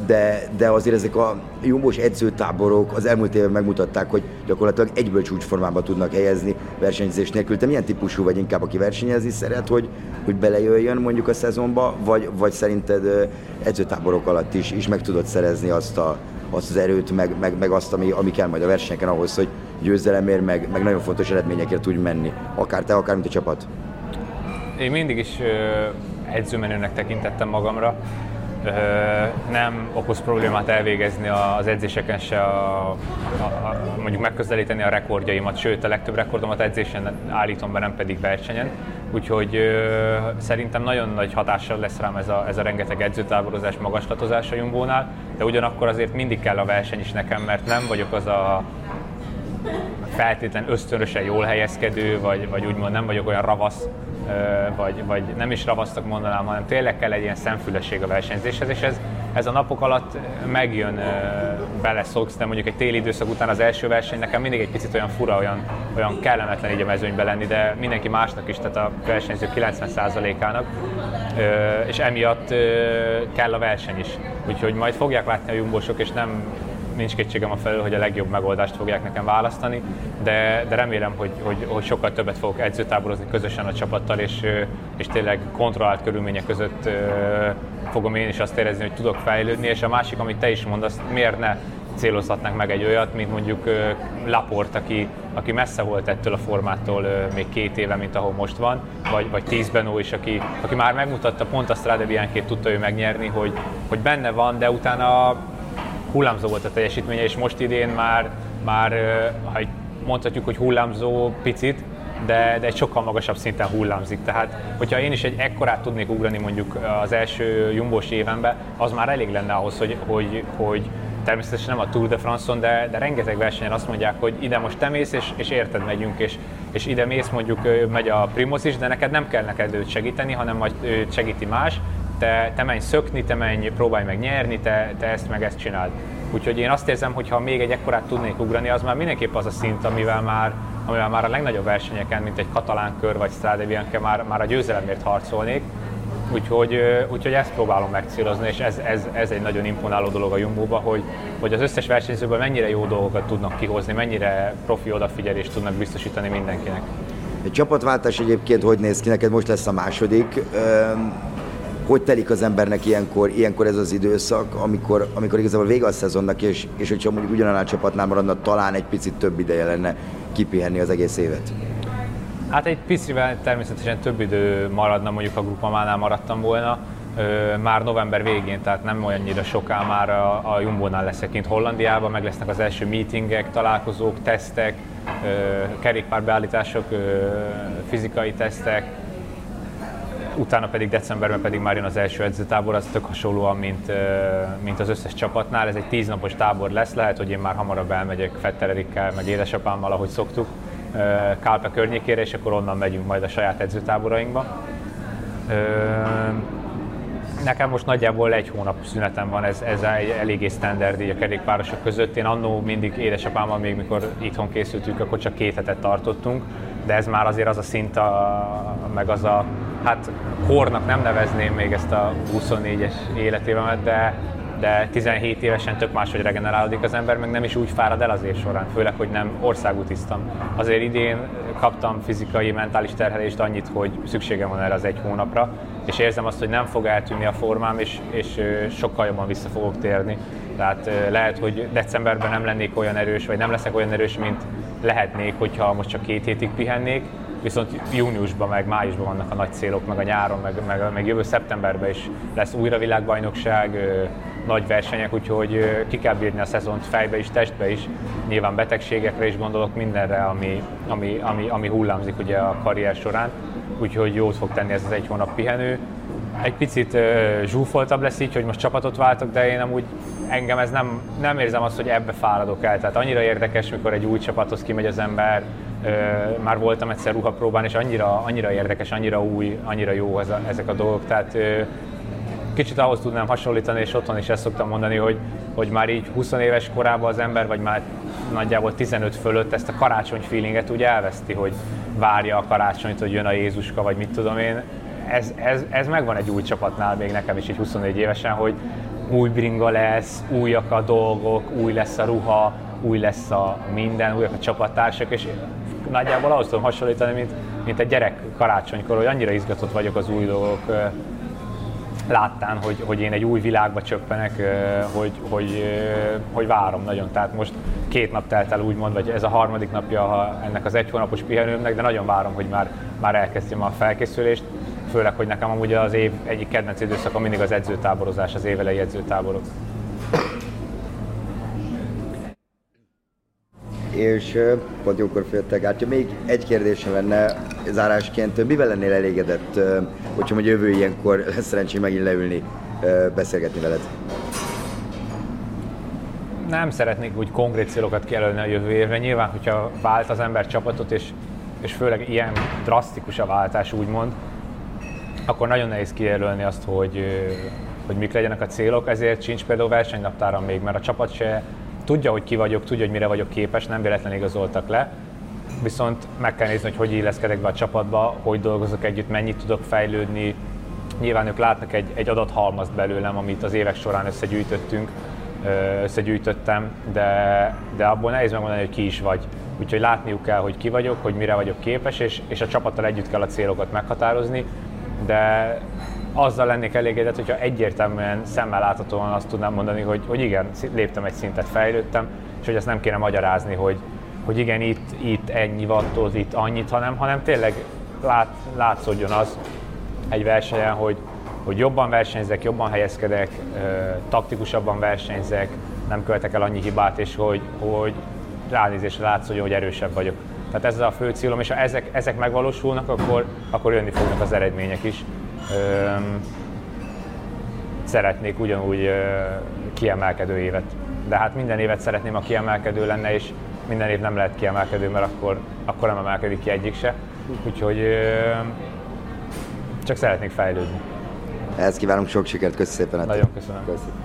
de, de azért ezek a jumbos edzőtáborok az elmúlt évben megmutatták, hogy gyakorlatilag egyből csúcsformába tudnak helyezni versenyzés nélkül. Te milyen típusú vagy inkább, aki versenyezni szeret, hogy, hogy belejöjjön mondjuk a szezonba, vagy, vagy szerinted edzőtáborok alatt is, is meg tudod szerezni azt, a, azt az erőt, meg, meg, meg azt, ami, ami kell majd a versenyeken ahhoz, hogy győzelemért, meg, meg nagyon fontos eredményekért tudj menni. Akár te, akár mint a csapat. Én mindig is edzőmenőnek tekintettem magamra nem okoz problémát elvégezni az edzéseken se, a, a, a, mondjuk megközelíteni a rekordjaimat, sőt a legtöbb rekordomat edzésen állítom be, nem pedig versenyen. Úgyhogy ö, szerintem nagyon nagy hatással lesz rám ez a, ez a rengeteg edzőtáborozás, magaslatozás a Jumbónál, de ugyanakkor azért mindig kell a verseny is nekem, mert nem vagyok az a feltétlen ösztönösen jól helyezkedő, vagy, vagy úgymond nem vagyok olyan ravasz, vagy, vagy nem is ravasztok mondanám, hanem tényleg kell egy ilyen szemfülesség a versenyzéshez, és ez, ez a napok alatt megjön, beleszoksz, de mondjuk egy téli időszak után az első verseny nekem mindig egy picit olyan fura, olyan, olyan kellemetlen így a mezőnyben lenni, de mindenki másnak is, tehát a versenyző 90%-ának, és emiatt kell a verseny is. Úgyhogy majd fogják látni a jumbósok, és nem nincs kétségem a felül, hogy a legjobb megoldást fogják nekem választani, de, de remélem, hogy, hogy, hogy sokkal többet fogok edzőtáborozni közösen a csapattal, és, és tényleg kontrollált körülmények között fogom én is azt érezni, hogy tudok fejlődni, és a másik, amit te is mondasz, miért ne célozhatnánk meg egy olyat, mint mondjuk Laport, aki, aki messze volt ettől a formától még két éve, mint ahol most van, vagy, vagy Tíz Benó is, aki, aki már megmutatta, pont a Strade tudta ő megnyerni, hogy, hogy benne van, de utána hullámzó volt a teljesítménye, és most idén már, már ha mondhatjuk, hogy hullámzó picit, de, de egy sokkal magasabb szinten hullámzik. Tehát, hogyha én is egy ekkorát tudnék ugrani mondjuk az első jumbos évenben, az már elég lenne ahhoz, hogy, hogy, hogy természetesen nem a Tour de France-on, de, de rengeteg versenyen azt mondják, hogy ide most te mész, és, és érted megyünk, és, és ide mész, mondjuk megy a Primoz is, de neked nem kell neked őt segíteni, hanem majd őt segíti más, te, te menj szökni, te menj, próbálj meg nyerni, te, te ezt meg ezt csináld. Úgyhogy én azt érzem, hogy ha még egy ekkorát tudnék ugrani, az már mindenképp az a szint, amivel már, amivel már a legnagyobb versenyeken, mint egy katalán kör vagy Strade Bianca már, már a győzelemért harcolnék. Úgyhogy, úgyhogy ezt próbálom megcélozni, és ez, ez, ez egy nagyon imponáló dolog a Jumbo-ba, hogy, hogy az összes versenyzőből mennyire jó dolgokat tudnak kihozni, mennyire profi odafigyelést tudnak biztosítani mindenkinek. Egy csapatváltás egyébként hogy néz ki? Neked most lesz a második hogy telik az embernek ilyenkor, ilyenkor ez az időszak, amikor, amikor igazából vége a szezonnak, és, és hogyha mondjuk ugyanannál a csapatnál maradna, talán egy picit több ideje lenne kipihenni az egész évet? Hát egy picivel természetesen több idő maradna, mondjuk a grupamánál maradtam volna, már november végén, tehát nem olyannyira soká már a, a Jumbo-nál leszek kint Hollandiában, meg lesznek az első meetingek, találkozók, tesztek, kerékpárbeállítások, fizikai tesztek, utána pedig decemberben pedig már jön az első edzőtábor, az tök hasonlóan, mint, mint az összes csapatnál. Ez egy tíznapos tábor lesz, lehet, hogy én már hamarabb elmegyek Fettererikkel, meg édesapámmal, ahogy szoktuk, Kálpe környékére, és akkor onnan megyünk majd a saját edzőtáborainkba. Nekem most nagyjából egy hónap szünetem van, ez, ez eléggé standard így a kerékpárosok között. Én annó mindig édesapámmal, még mikor itthon készültünk, akkor csak két hetet tartottunk, de ez már azért az a szint, a, meg az a, hát kornak nem nevezném még ezt a 24-es életévemet, de, de 17 évesen tök máshogy regenerálódik az ember, meg nem is úgy fárad el az év során, főleg, hogy nem országútiztam. Azért idén kaptam fizikai, mentális terhelést annyit, hogy szükségem van erre az egy hónapra, és érzem azt, hogy nem fog eltűnni a formám, és, és sokkal jobban vissza fogok térni. Tehát lehet, hogy decemberben nem lennék olyan erős, vagy nem leszek olyan erős, mint lehetnék, hogyha most csak két hétig pihennék, viszont júniusban, meg májusban vannak a nagy célok, meg a nyáron, meg, meg, meg jövő szeptemberben is lesz újra világbajnokság, nagy versenyek, úgyhogy ki kell bírni a szezont fejbe is, testbe is. Nyilván betegségekre is gondolok, mindenre, ami, ami, ami, ami hullámzik ugye a karrier során. Úgyhogy jót fog tenni ez az egy hónap pihenő. Egy picit zsúfoltabb lesz így, hogy most csapatot váltok, de én amúgy engem ez nem, nem érzem azt, hogy ebbe fáradok el. Tehát annyira érdekes, mikor egy új csapathoz kimegy az ember, már voltam egyszer ruhapróbán, és annyira, annyira érdekes, annyira új, annyira jó ez a, ezek a dolgok. Tehát kicsit ahhoz tudnám hasonlítani, és otthon is ezt szoktam mondani, hogy, hogy már így 20 éves korában az ember, vagy már nagyjából 15 fölött ezt a karácsony feelinget úgy elveszti, hogy várja a karácsonyt, hogy jön a Jézuska, vagy mit tudom én. Ez, ez, ez megvan egy új csapatnál, még nekem is így 24 évesen, hogy új bringa lesz, újak a dolgok, új lesz a ruha, új lesz a minden, újak a csapattársak, és nagyjából ahhoz tudom hasonlítani, mint, mint egy gyerek karácsonykor, hogy annyira izgatott vagyok az új dolgok láttán, hogy, hogy én egy új világba csöppenek, hogy, hogy, hogy várom nagyon. Tehát most két nap telt el úgymond, vagy ez a harmadik napja ennek az egy hónapos pihenőmnek, de nagyon várom, hogy már, már elkezdjem a felkészülést. Főleg, hogy nekem amúgy az év egyik kedvenc időszaka mindig az edzőtáborozás, az évelei edzőtáborok. és pont jókor féltek át. Még egy kérdésem lenne zárásként, mivel lennél elégedett, hogyha hogy jövő ilyenkor lesz szerencsé megint leülni, beszélgetni veled? Nem szeretnék úgy konkrét célokat kijelölni a jövő évre. Nyilván, hogyha vált az ember csapatot, és, és főleg ilyen drasztikus a váltás, úgymond, akkor nagyon nehéz kijelölni azt, hogy, hogy mik legyenek a célok, ezért sincs például versenynaptáram még, mert a csapat se tudja, hogy ki vagyok, tudja, hogy mire vagyok képes, nem véletlenül igazoltak le, viszont meg kell nézni, hogy hogy illeszkedek be a csapatba, hogy dolgozok együtt, mennyit tudok fejlődni. Nyilván ők látnak egy, egy adathalmazt belőlem, amit az évek során összegyűjtöttünk, összegyűjtöttem, de, de abból nehéz megmondani, hogy ki is vagy. Úgyhogy látniuk kell, hogy ki vagyok, hogy mire vagyok képes, és, és a csapattal együtt kell a célokat meghatározni, de azzal lennék elégedett, hogyha egyértelműen szemmel láthatóan azt tudnám mondani, hogy, hogy igen, léptem egy szintet, fejlődtem, és hogy ezt nem kéne magyarázni, hogy, hogy igen, itt, itt ennyi wattot, itt annyit, hanem, hanem tényleg lát, látszódjon az egy versenyen, hogy, hogy jobban versenyzek, jobban helyezkedek, taktikusabban versenyzek, nem követek el annyi hibát, és hogy, hogy ránézésre látszódjon, hogy erősebb vagyok. Tehát ez a fő célom, és ha ezek, ezek megvalósulnak, akkor, akkor jönni fognak az eredmények is szeretnék ugyanúgy kiemelkedő évet. De hát minden évet szeretném, a kiemelkedő lenne, és minden év nem lehet kiemelkedő, mert akkor, akkor nem emelkedik ki egyik se. Úgyhogy csak szeretnék fejlődni. Ehhez kívánunk sok sikert, köszönöm szépen. Nagyon köszönöm. köszönöm.